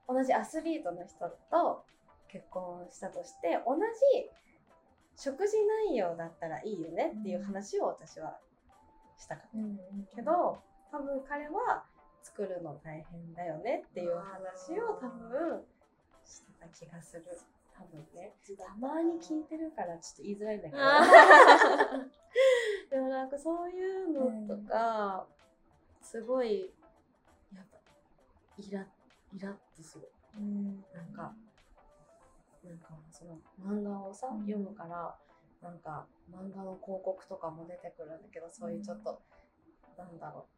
同じアスリートの人と結婚したとして同じ食事内容だったらいいよねっていう話を私はしたかった。けど多分彼は作るの大変だよねっていう話を多分してた気がする。多分ね。たまに聞いてるからちょっと言いづらいんだけど。*laughs* でもなんかそういうのとか、すごいイライラッとする。
うん。
なんかなんかその漫画をさ、
うん。
読むからなんか漫画の広告とかも出てくるんだけどそういうちょっと、なんだろう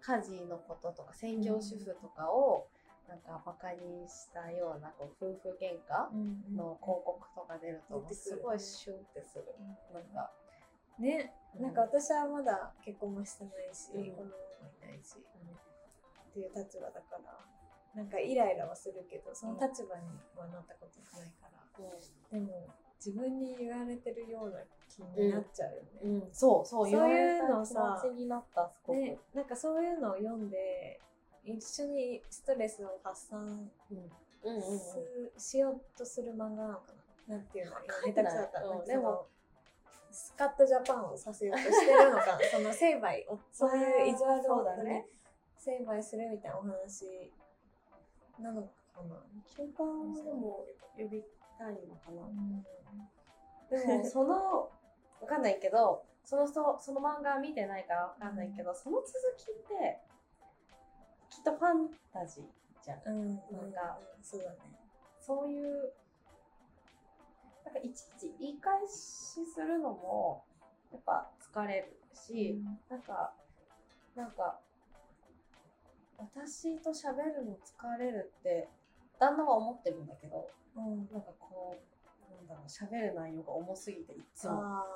家事のこととか専業主婦とかをなんかバカにしたようなこう夫婦喧嘩の広告とか出るとすごいシュンってする。なんか、
ね。なんか私はまだ結婚もしてないし、
うん。
子供もいないし、っていう立場だからなんかイライラはするけどその立場にはなったことないから、でも自分に言われてるような気になっちゃうよね。
うん、そうそう
そういうのさ
気持ちになったすごく、
ねなんかそういうのを読んで一緒にストレスを発散しようとする漫画なのかな。なんていうの下手くそだった
ん
なん。か
でも
そのスカットジャパンをさせようとしてるのか *laughs* その成敗をそういう意地悪を
ね
成敗するみたいなお話なのかな、
共感でも呼びたいのかな。
うん
でもそのわかんないけどその人その漫画見てないからわかんないけど、その続きってきっとファンタジーじゃん。
うん、
なんか
うんそうだね。
そういうなんかいちいち言い返しするのもやっぱ疲れるし、なんかなんか私と喋るの疲れるって旦那は思ってるんだけど
うん。
なんかこうなんだろう喋る内容が重すぎていつも。
あ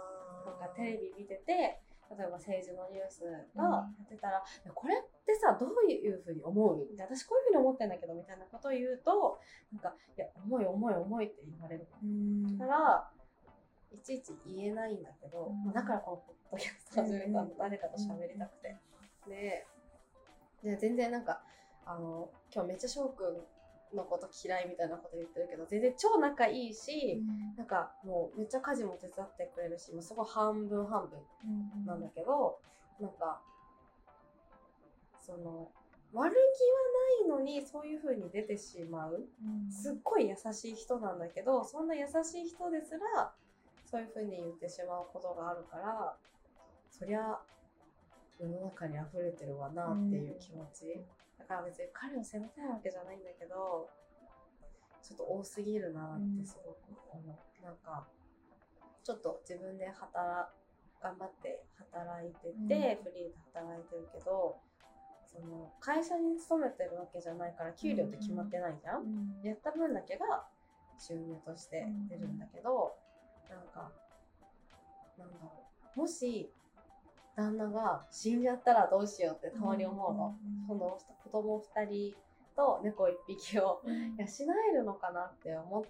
なんかテレビ見てて例えば政治のニュースがやってたら、これってさどういうふうに思う？で私こういうふうに思ってんだけどみたいなことを言うとなんかいや重い重い重いって言われる
うん。
からいちいち言えないんだけど、
うん。
まあだからこのポッドキャスト始めたの。
うん
誰かと喋りたくて、でで全然なんかあの今日めっちゃ翔くんのこと嫌いみたいなこと言ってるけど全然超仲いいし、なんかもうめっちゃ家事も手伝ってくれるしもうすごい半分半分
うん。
なんだけど、なんかその悪気はないのにそういう風に出てしまう。
うん。
すっごい優しい人なんだけどそんな優しい人ですらそういう風に言ってしまうことがあるからそりゃ世の中に溢れてるわなっていう気持ち、だから別に彼を責めたいわけじゃないんだけどちょっと多すぎるなってすごく思う、なんかちょっと自分で働頑張って働いてて、
うん。
フリーで働いてるけどその会社に勤めてるわけじゃないから給料って決まってないじゃん、
うん。
やった分だけが収入として出るんだけど、なんかなんだろう。もし旦那が死んじゃったらどうしようってたまに思うの、その子供2人と猫1匹を
うん
養えるのかなって思っ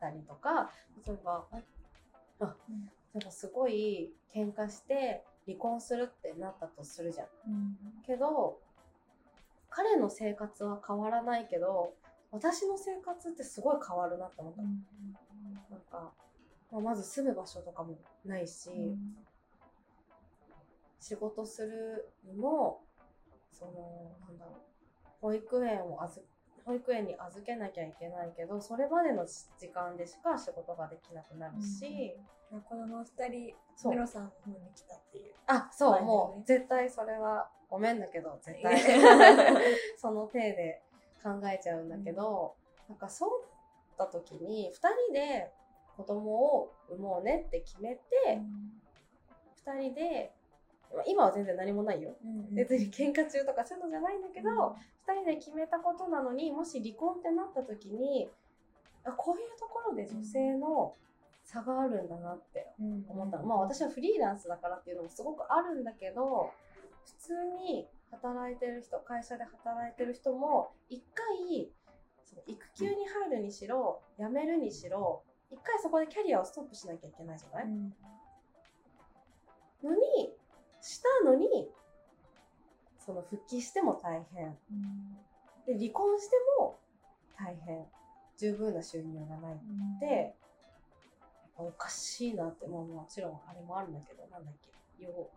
たりとか例えばあ例えばすごい喧嘩して離婚するってなったとするじゃん。
うん
けど彼の生活は変わらないけど私の生活ってすごい変わるなって思った、なんか、まあ、まず住む場所とかもないし、仕事するにもそのなんだろう保育園を預保育園に預けなきゃいけないけどそれまでの時間でしか仕事ができなくなるし、
子供二人
そう。
メロさんの方に来たっていう。
あそう、
はい
もう絶対それはごめんだけど絶対。*laughs* その体で考えちゃうんだけど、なんかそうだった時に2人で子供を産もうねって決めて、2人でまあ今は全然何もないよ。別に喧嘩中とかそういうのじゃないんだけど、2人で決めたことなのにもし離婚ってなった時にあこういうところで女性の差があるんだなって思ったの、まあ私はフリーランスだからっていうのもすごくあるんだけど普通に働いてる人会社で働いてる人も一回その育休に入るにしろ辞めるにしろ一回そこでキャリアをストップしなきゃいけないじゃない、のにしたのにその復帰しても大変。で離婚しても大変。十分な収入がないって。おかしいなって、まあ、もちろんあれもあるんだけどなんだっけ。養養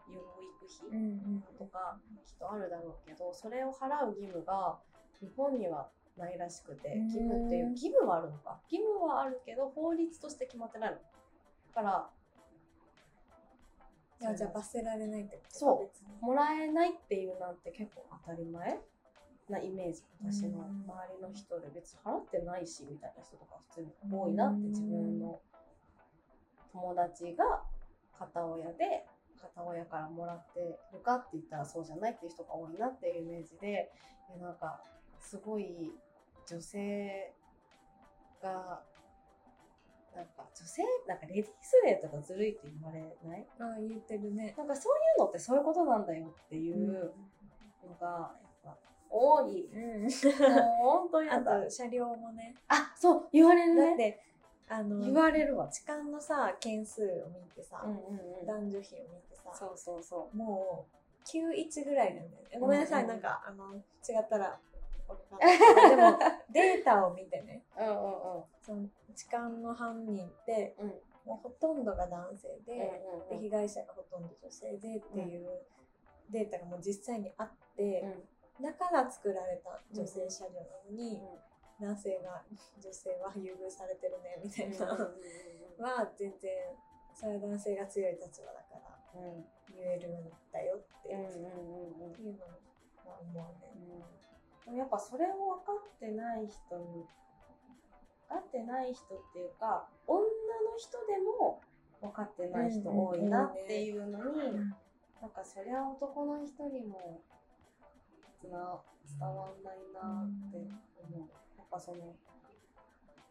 育費とかきっとあるだろうけどそれを払う義務が日本にはないらしくて
うん。
義務っていう義務はあるのか。義務はあるけど法律として決まってないの。だから
じゃあ罰せられないって
そう。もらえないっていうなんて結構当たり前？なイメージ。私の周りの人で別に払ってないしみたいな人とか普通に多いなって自分の友達が片親で片親からもらってるかって言ったらそうじゃないっていう人が多いなっていうイメージでなんかすごい女性がなんか女性なんかレディースデーとかずるいって言われない？
あ言ってるね。
なんかそういうのってそういうことなんだよっていうのがやっぱ多い。
うん。
もう本当に
あと車両もね。
あそう言われるね。
だってあの
言われるわ。
痴漢のさ件数を見てさ、
うんうんうん。
男女比を見てさ、
そうそうそ
もう91ぐらいなんだよね。ごめんなさい、
うんうん
なんかあの違ったら。*laughs* でもデータを見てね、
う。うんうん
その痴漢の犯人って
うん。
もうほとんどが男性で、で被害者がほとんど女性でっていうデータがもう実際にあって、だから作られた女性車両なのに、男性が女性は優遇されてるねみたいな、は全然それは男性が強い立場だから
うん。
言えるんだよっていうのは思うね。
やっぱそれを分かってない人に分かってない人っていうか女の人でも分かってない人多いなっていうのに、なんかそりゃ男の人にもつな伝わんないなって思う。やっぱその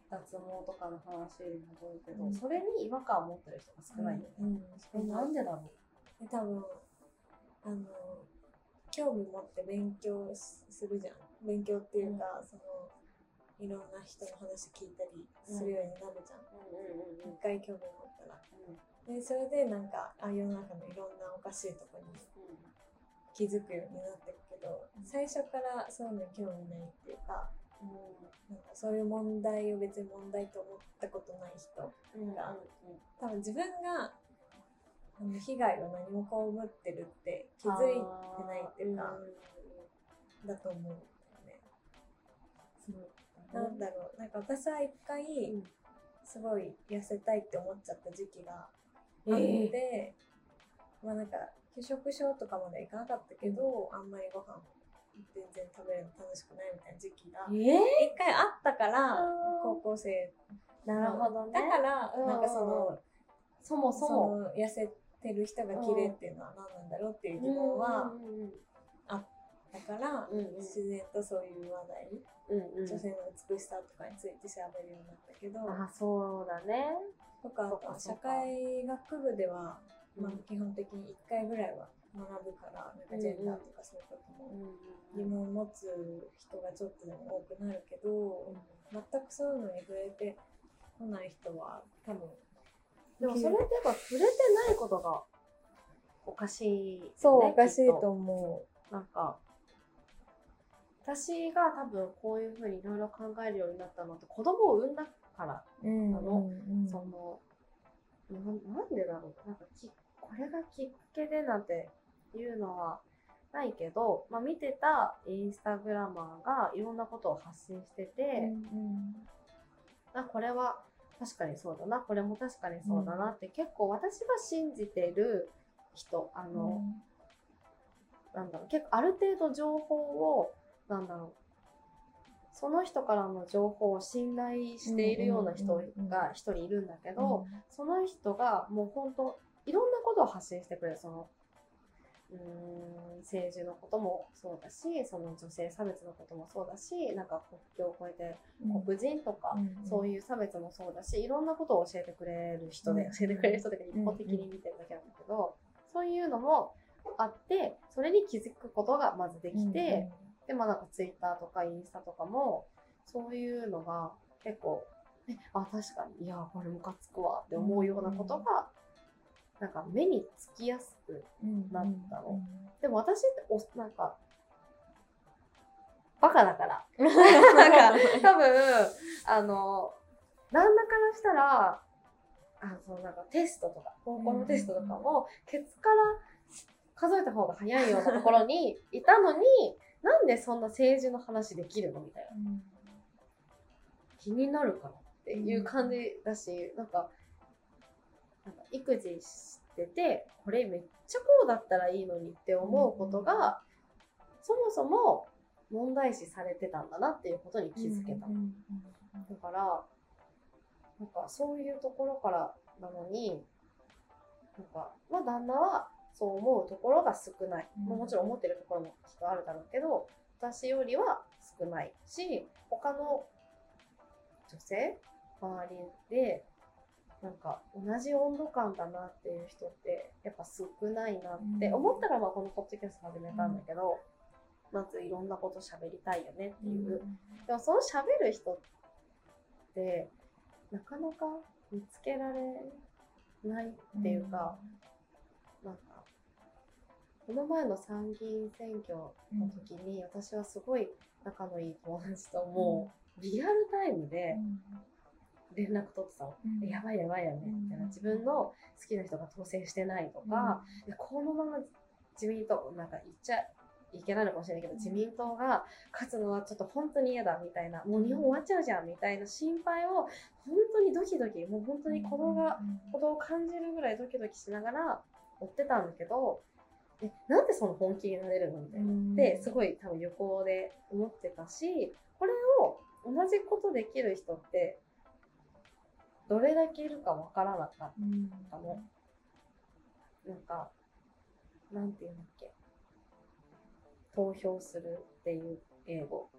脱毛とかの話に戻るけど、
うん。
それに違和感を持ってる人が少ないよね。
うん
えなんでだろう？
で多分あの興味持って勉強するじゃん。勉強っていうか、そのいろんな人の話聞いたりするようになるじゃん、
うんうん
一回興味持ったら。でそれでなんかあ世の中のいろんなおかしいとこに気づくようになってくけど最初からそういうのに興味ないっていうかなんかそういう問題を別に問題と思ったことない人
うんうん
が多分自分があの被害を何も被ってるって気づいてないっていうか、だと思う。なんだろう。なんか私は一回
ん。
すごい痩せたいって思っちゃった時期があ
え
って、まあなんか拒食症とかまではいかなかったけど、あんまりご飯全然食べるの楽しくないみたいな時期が
え
一回あったから
ー。
高校生。
なるほどね。
だから
うん。
なんかその
そもそ
そ
も。
の痩せてる人が綺麗っていうのは何なんだろうっていう疑問はだから
うんうん。
自然とそういう話題
うんうん。
女性の美しさとかについて調べるようになったけど、
あ、そうだね。
とか社会学部では、まあ
うん、
基本的に1回ぐらいは学ぶからなんかジェンダーとかそういうことも疑問を持つ人がちょっとでも多くなるけど、全くそういうのに触れてこない人は多分
でもそれってやっぱ触れてないことがおかしいよね、
そうおかしいと思
なんか、私が多分こういうふうにいろいろ考えるようになったのって子供を産んだから、
う。うん
あのその、ななんでだろう。なんかき、これがきっかけでなんていうのはないけど、まあ見てたインスタグラマーがいろんなことを発信してて、あ、これは確かにそうだな、これも確かにそうだなって、結構私が信じてる人、あの、なんだろう、結構ある程度情報を、なんだろう、その人からの情報を信頼しているような人
うんうんうんうん。
が一人いるんだけど、その人がもう本当いろんなことを発信してくれる、その、うーん、政治のこともそうだし、その女性差別のこともそうだし、なんか国境を越えて黒人とか、そう
う
いう差別もそうだし、いろんなことを教えてくれる人で、
うん。
教えてくれる人で一方的に見てるだけなんだけど、そういうのもあって、それに気づくことがまずできて、で、まあなんかツイッターとかインスタとかも、そういうのが結構、えあ、確かに、いや、これムカつくわって思うようなことが、なんか目につきやすく、なったの。でも私ってお、なんか、バカだから。*laughs* なんか、多分、あの、旦那からしたら、あ、そう、なんかテストとか、高校のテストとかも、ケツから数えた方が早いようなところにいたのに、なんでそんな政治の話できるのみたいな。気になるからっていう感じだし、なんか、なんか育児してて、これめっちゃこうだったらいいのにって思うことが、そもそも問題視されてたんだなっていうことに気づけた。
うんうん
だから、なんかそういうところからなのに、なんか、まあ旦那はそう思うところが少ない。
うん。
まあもちろん思ってるところもきっとあるだろうけど、私よりは少ないし、他の女性周りで、なんか同じ温度感だなっていう人ってやっぱ少ないなって
うん。
思ったらまあこのポッドキャスト始めたんだけど、まずいろんなこと喋りたいよねっていう。でもその喋る人ってなかなか見つけられないっていうかこの前の参議院選挙の時に私はすごい仲のいい友達ともうリアルタイムで連絡取ってたの。
うん。
やばいやばいよねみたいな
うん。
自分の好きな人が当選してないとか、でこのまま自民党なんか言っちゃいけないのかもしれないけど、
うん。
自民党が勝つのはちょっと本当に嫌だみたいなもう日本終わっちゃうじゃんみたいな心配を本当にドキドキもう本当に子供が子供を感じるぐらいドキドキしながら追ってたんだけどえなんでその本気になれるのみたいな。ってすごい多分旅行で思ってたしこれを同じことできる人ってどれだけいるかわからなかったの。なんか、なんていうんだっけ。投票するっていう英語。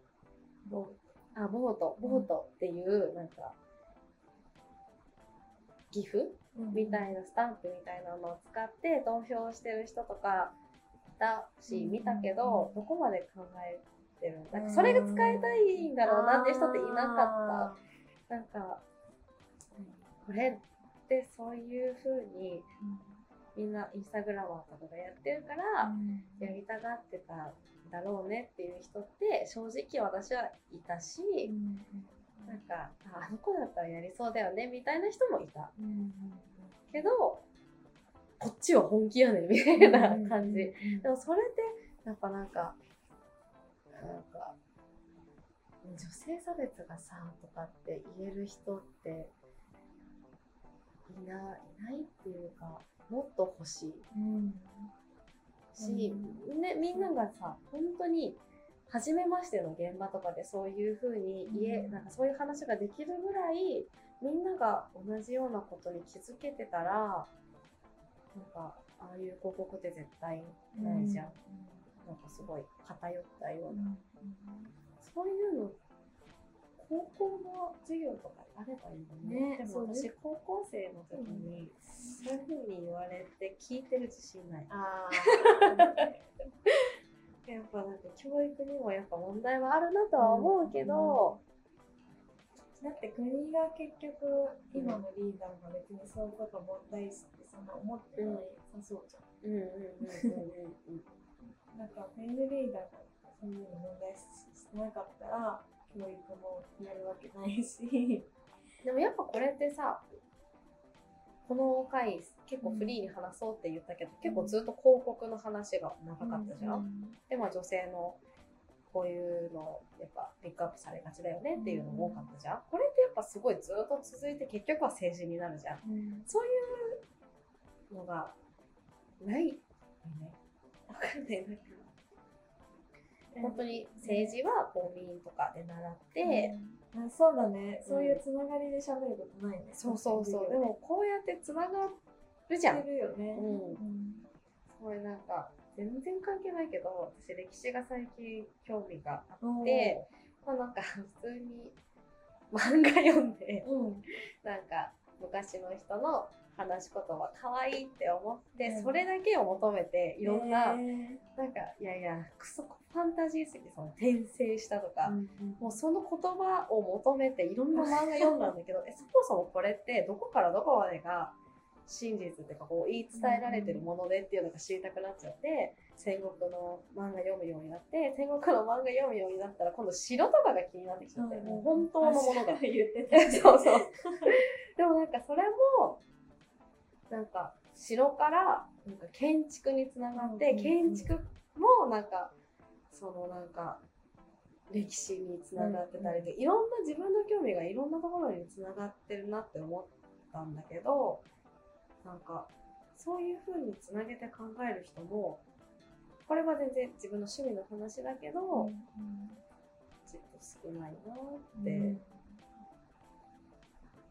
ボあ、ボート、ボートっていう、なんか、岐阜みたいなスタンプみたいなのを使って投票してる人とかいたし、見たけど、どこまで考えてるんだそれが使いたいんだろうなって人っていなかった。なんか、これってそういう風にみんなインスタグラマーとかがやってるから、やりたがってたんだろうねっていう人って正直私はいたし、なんかああの子だったらやりそうだよねみたいな人もいたけどこっちは本気やねんみたいな感じ、でもそれってやっぱなんかなんか女性差別がさとかって言える人っていないないっていうかもっと欲しい。し、ね、みんながさ本当に初めましての現場とかでそういう風に言え、
うん。
なんかそういう話ができるぐらいみんなが同じようなことに気づけてたらなんかああいう広告って絶対ないじゃん、なんかすごい偏ったような、そういうの高校の授業とかあればいいのね
ね
でも私高校生の時にそういう風に言われて聞いてる自信ない。
あ *laughs*
やっぱなんか教育にもやっぱ問題はあるなとは思うけど、
だって国が結局今のリーダーが別にそういうこと問題視ってそんな思ってない。さそうじゃん。
うんうんうんうん
なんかフェンデリーダーがそういうの問題視してなかったら教育もやるわけないし。*laughs*
でもやっぱこれってさこの回結構フリーに話そうって言ったけど、結構ずっと広告の話が長かったじゃん、でまあ女性のこういうのやっぱピックアップされがちだよねっていうのも多かったじゃん、これってやっぱすごいずっと続いて結局は政治になるじゃん。
うん。
そういうのがないよね。わかんない。なんか本当に政治は公民とかで習って、
うん。あそうだね、そういうつながりで喋ることないね。
そうそうそう。で
で
もこうやってつながるじゃん。
るよね。
うん。これなんか全然関係ないけど私歴史が最近興味があ
うん
って、まあなんか普通に漫画読んで
うん、
なんか昔の人の話し言葉可愛いって思って、
うん。
それだけを求めていろんな、
へー。
なんかいやいやクソファンタジーすぎてその転生したとか、
うん。
もうその言葉を求めていろんな漫画読んだんだけどえそもそもこれってどこからどこまでが真実っていうかこう言い伝えられてるものでっていうのが知りたくなっちゃって戦国の漫画読むようになって戦国の漫画読むようになったら今度城とかが気になってきちゃって、
うん
もう本当のものが
言ってたね。*laughs*
そうそう。でもなんかそれも、なんか城からなんか建築につながって、
うん
建築もなんか、そのなんか、歴史につながってたりで、いろんな自分の興味がいろんなところにつながってるなって思ったんだけど、なんか、そういう風につなげて考える人もこれは全然自分の趣味の話だけど、
うん
ちょっと少ないなっ
うん
て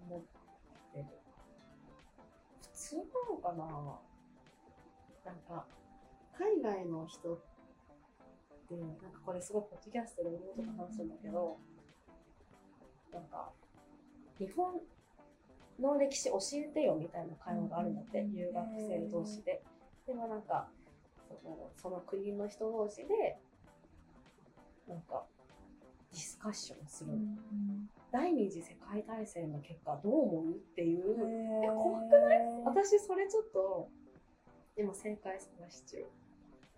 思ってる。普通なのかな？なんか、海外の人って、なんかこれすごいポッドキャストで妹と話すんだけど、なんか、日本の歴史教えてよみたいな会話があるんだって、
うん
留学生同士で。でもなんか、そのその国の人同士で、なんか、ディスカッションする。の。第二次世界大戦の結果どう思うっていう、
え
怖くない？私それちょっと今正解探し中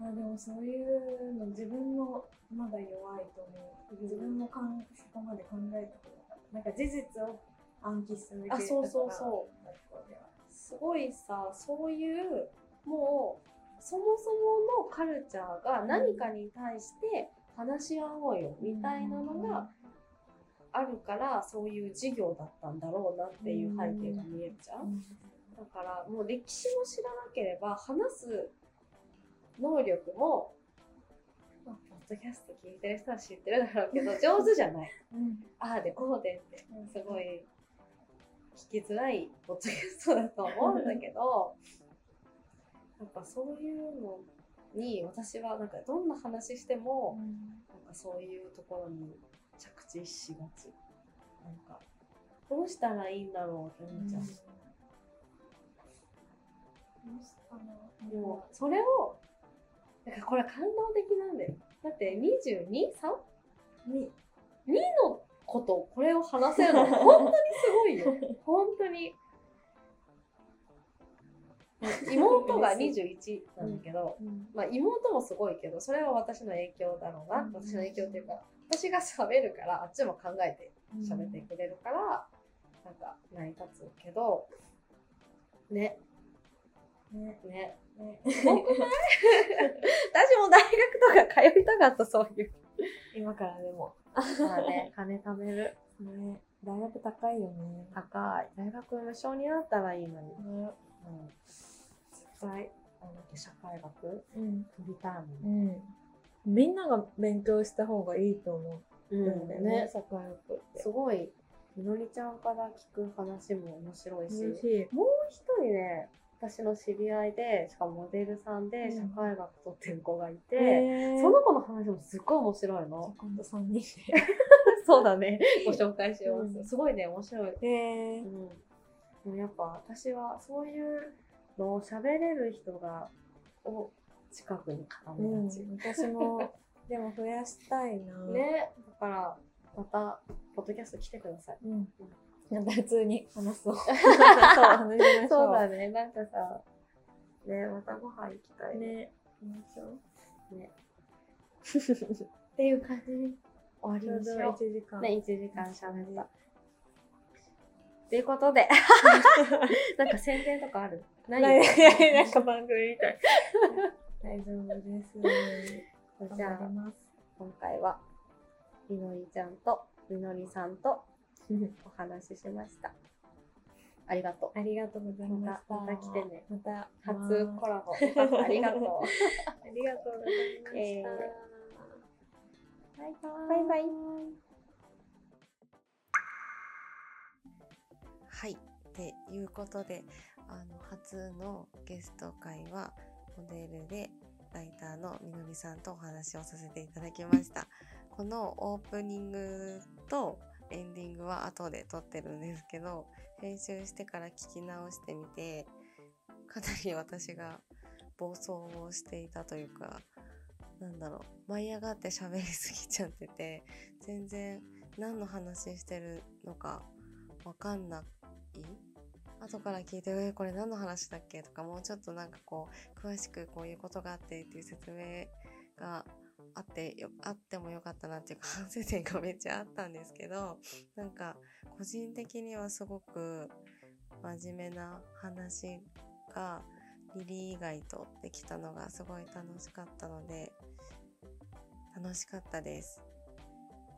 あでもそういうの自分もまだ弱いと思う自分もかんそこまで考えたことなかったなんか事実を暗記する
あそうそうそう。すごいさそういうもうそもそものカルチャーが何かに対して話し合おうよみたいなのがあるからそういう授業だったんだろうなっていう背景が見えるじゃん。だからもう歴史も知らなければ話す能力も、まあ、ポッドキャスト聞いてる人は知ってるだろうけど上手じゃない。
うん。
ああでこうでってすごい聞きづらいポッドキャストだと思うんだけどやっぱそういうのに私はなんかどんな話してもなんかそういうところに着地しがち。なんかどうしたらいいんだろうって思っちゃう。でも、それを、なんかこれ感動的なんだよ。だって 22?3?
に
2のこと、これを話せるの、本当にすごいよ。*laughs* 本当に。妹が21なんだけど、まあ妹もすごいけど、それは私の影響だろうな。
うん
私の影響っていうか、私が喋るから、あっちも考えて喋ってくれるから、なんか成り立つけど、ね、
ね
ね。
ね *laughs*
私も大学とか通いたかった、そういう。
今からでも。
まあね、金貯める。
ね。大学高いよね。
高い。大学無償になったらいいのに。
ね。
うん。絶対、なんだっけ、社会学
うん。
取りたいも。
うん。んみんなが勉強した方がいいと思
う。
うん。だよね。社会学って。
すごい、みのりちゃんから聞く話も面白いし、
嬉しい。
もう一人ね、私の知り合いで、しかもモデルさんで
うん
社会学取ってる子がいて、
へー
その子の話もすっごい面白いの。
今度3人で
そうだね。ご紹介します。
うん
すごいね、面白い。うん。でもやっぱ私はそういうのを喋れる人が、を近くに固
うん
めがち。
私もでも増やしたいな *laughs*
ね。だから、また、ポッドキャスト来てください。
うんなんか普通に話そう。そ *laughs* う話しましょう。
そうだね。なんかさ、ね、またご飯行きたい。
ね。行きましょう。
ね。っていう感じ。に終わり
ちょうど
にしよ
1時間。
う。ね、1時間喋った。ということで、*laughs* なんか宣伝とかある？ない
なんか番組みたい。大丈夫です。
じゃあ今回は、みのりちゃんとみのりさんとお話ししました。ありがとう。
ありがとうございました
また来てね
また
初コラボ。*laughs* ありがとう。
ありがとうございました、
えー
バイバイ
バイバイ
はい。っていうことで、あの、初のゲスト会は、モデルで、ライターのみのりさんとお話をさせていただきました。このオープニングとエンディングは後で撮ってるんですけど、編集してから聞き直してみて、かなり私が暴走をしていたというか、なんだろう、舞い上がって喋りすぎちゃってて、全然何の話してるのかわかんない。後から聞いて、えーこれ何の話だっけとか、もうちょっとなんかこう、詳しくこういうことがあってっていう説明があってよ、あってもよかったなっていうか、反省点がめっちゃあったんですけど、なんか、個人的にはすごく真面目な話が、リリー以外とできたのがすごい楽しかったので、楽しかったです。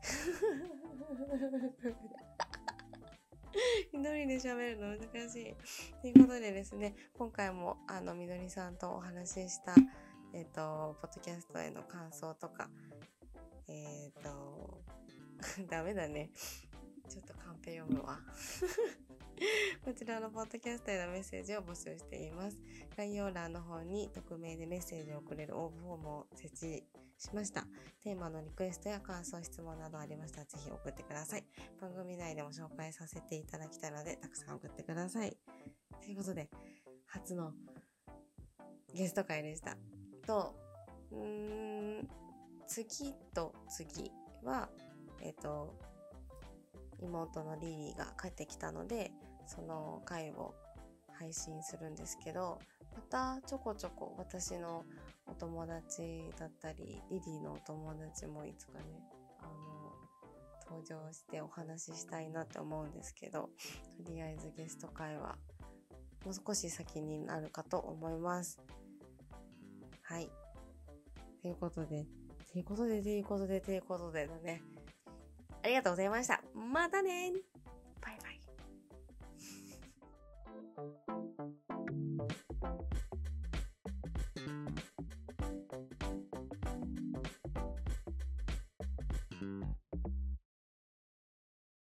*laughs* 一人で喋るの難しい。ということでですね、今回もあの、みどりさんとお話しした
えっ、と、ポッドキャストへの感想とか、えっ、と、*laughs* ダメだね。ちょっとカンペ読むわ。*laughs* こちらのポッドキャストへのメッセージを募集しています。概要欄の方に匿名でメッセージを送れる応募フォームを設置しました。テーマのリクエストや感想、質問などありましたらぜひ送ってください。番組内でも紹介させていただきたいので、たくさん送ってください。ということで、初のゲスト会でした。と、うん、次と次は、えっ、と、妹のリリーが帰ってきたので、その回を配信するんですけど、またちょこちょこ私のお友達だったり、リリーのお友達もいつかね、あの、登場してお話ししたいなって思うんですけど、とりあえずゲスト会はもう少し先になるかと思います。はい。ということで、ということで、ということで、ということでだね。ありがとうございました。またねバイバイ。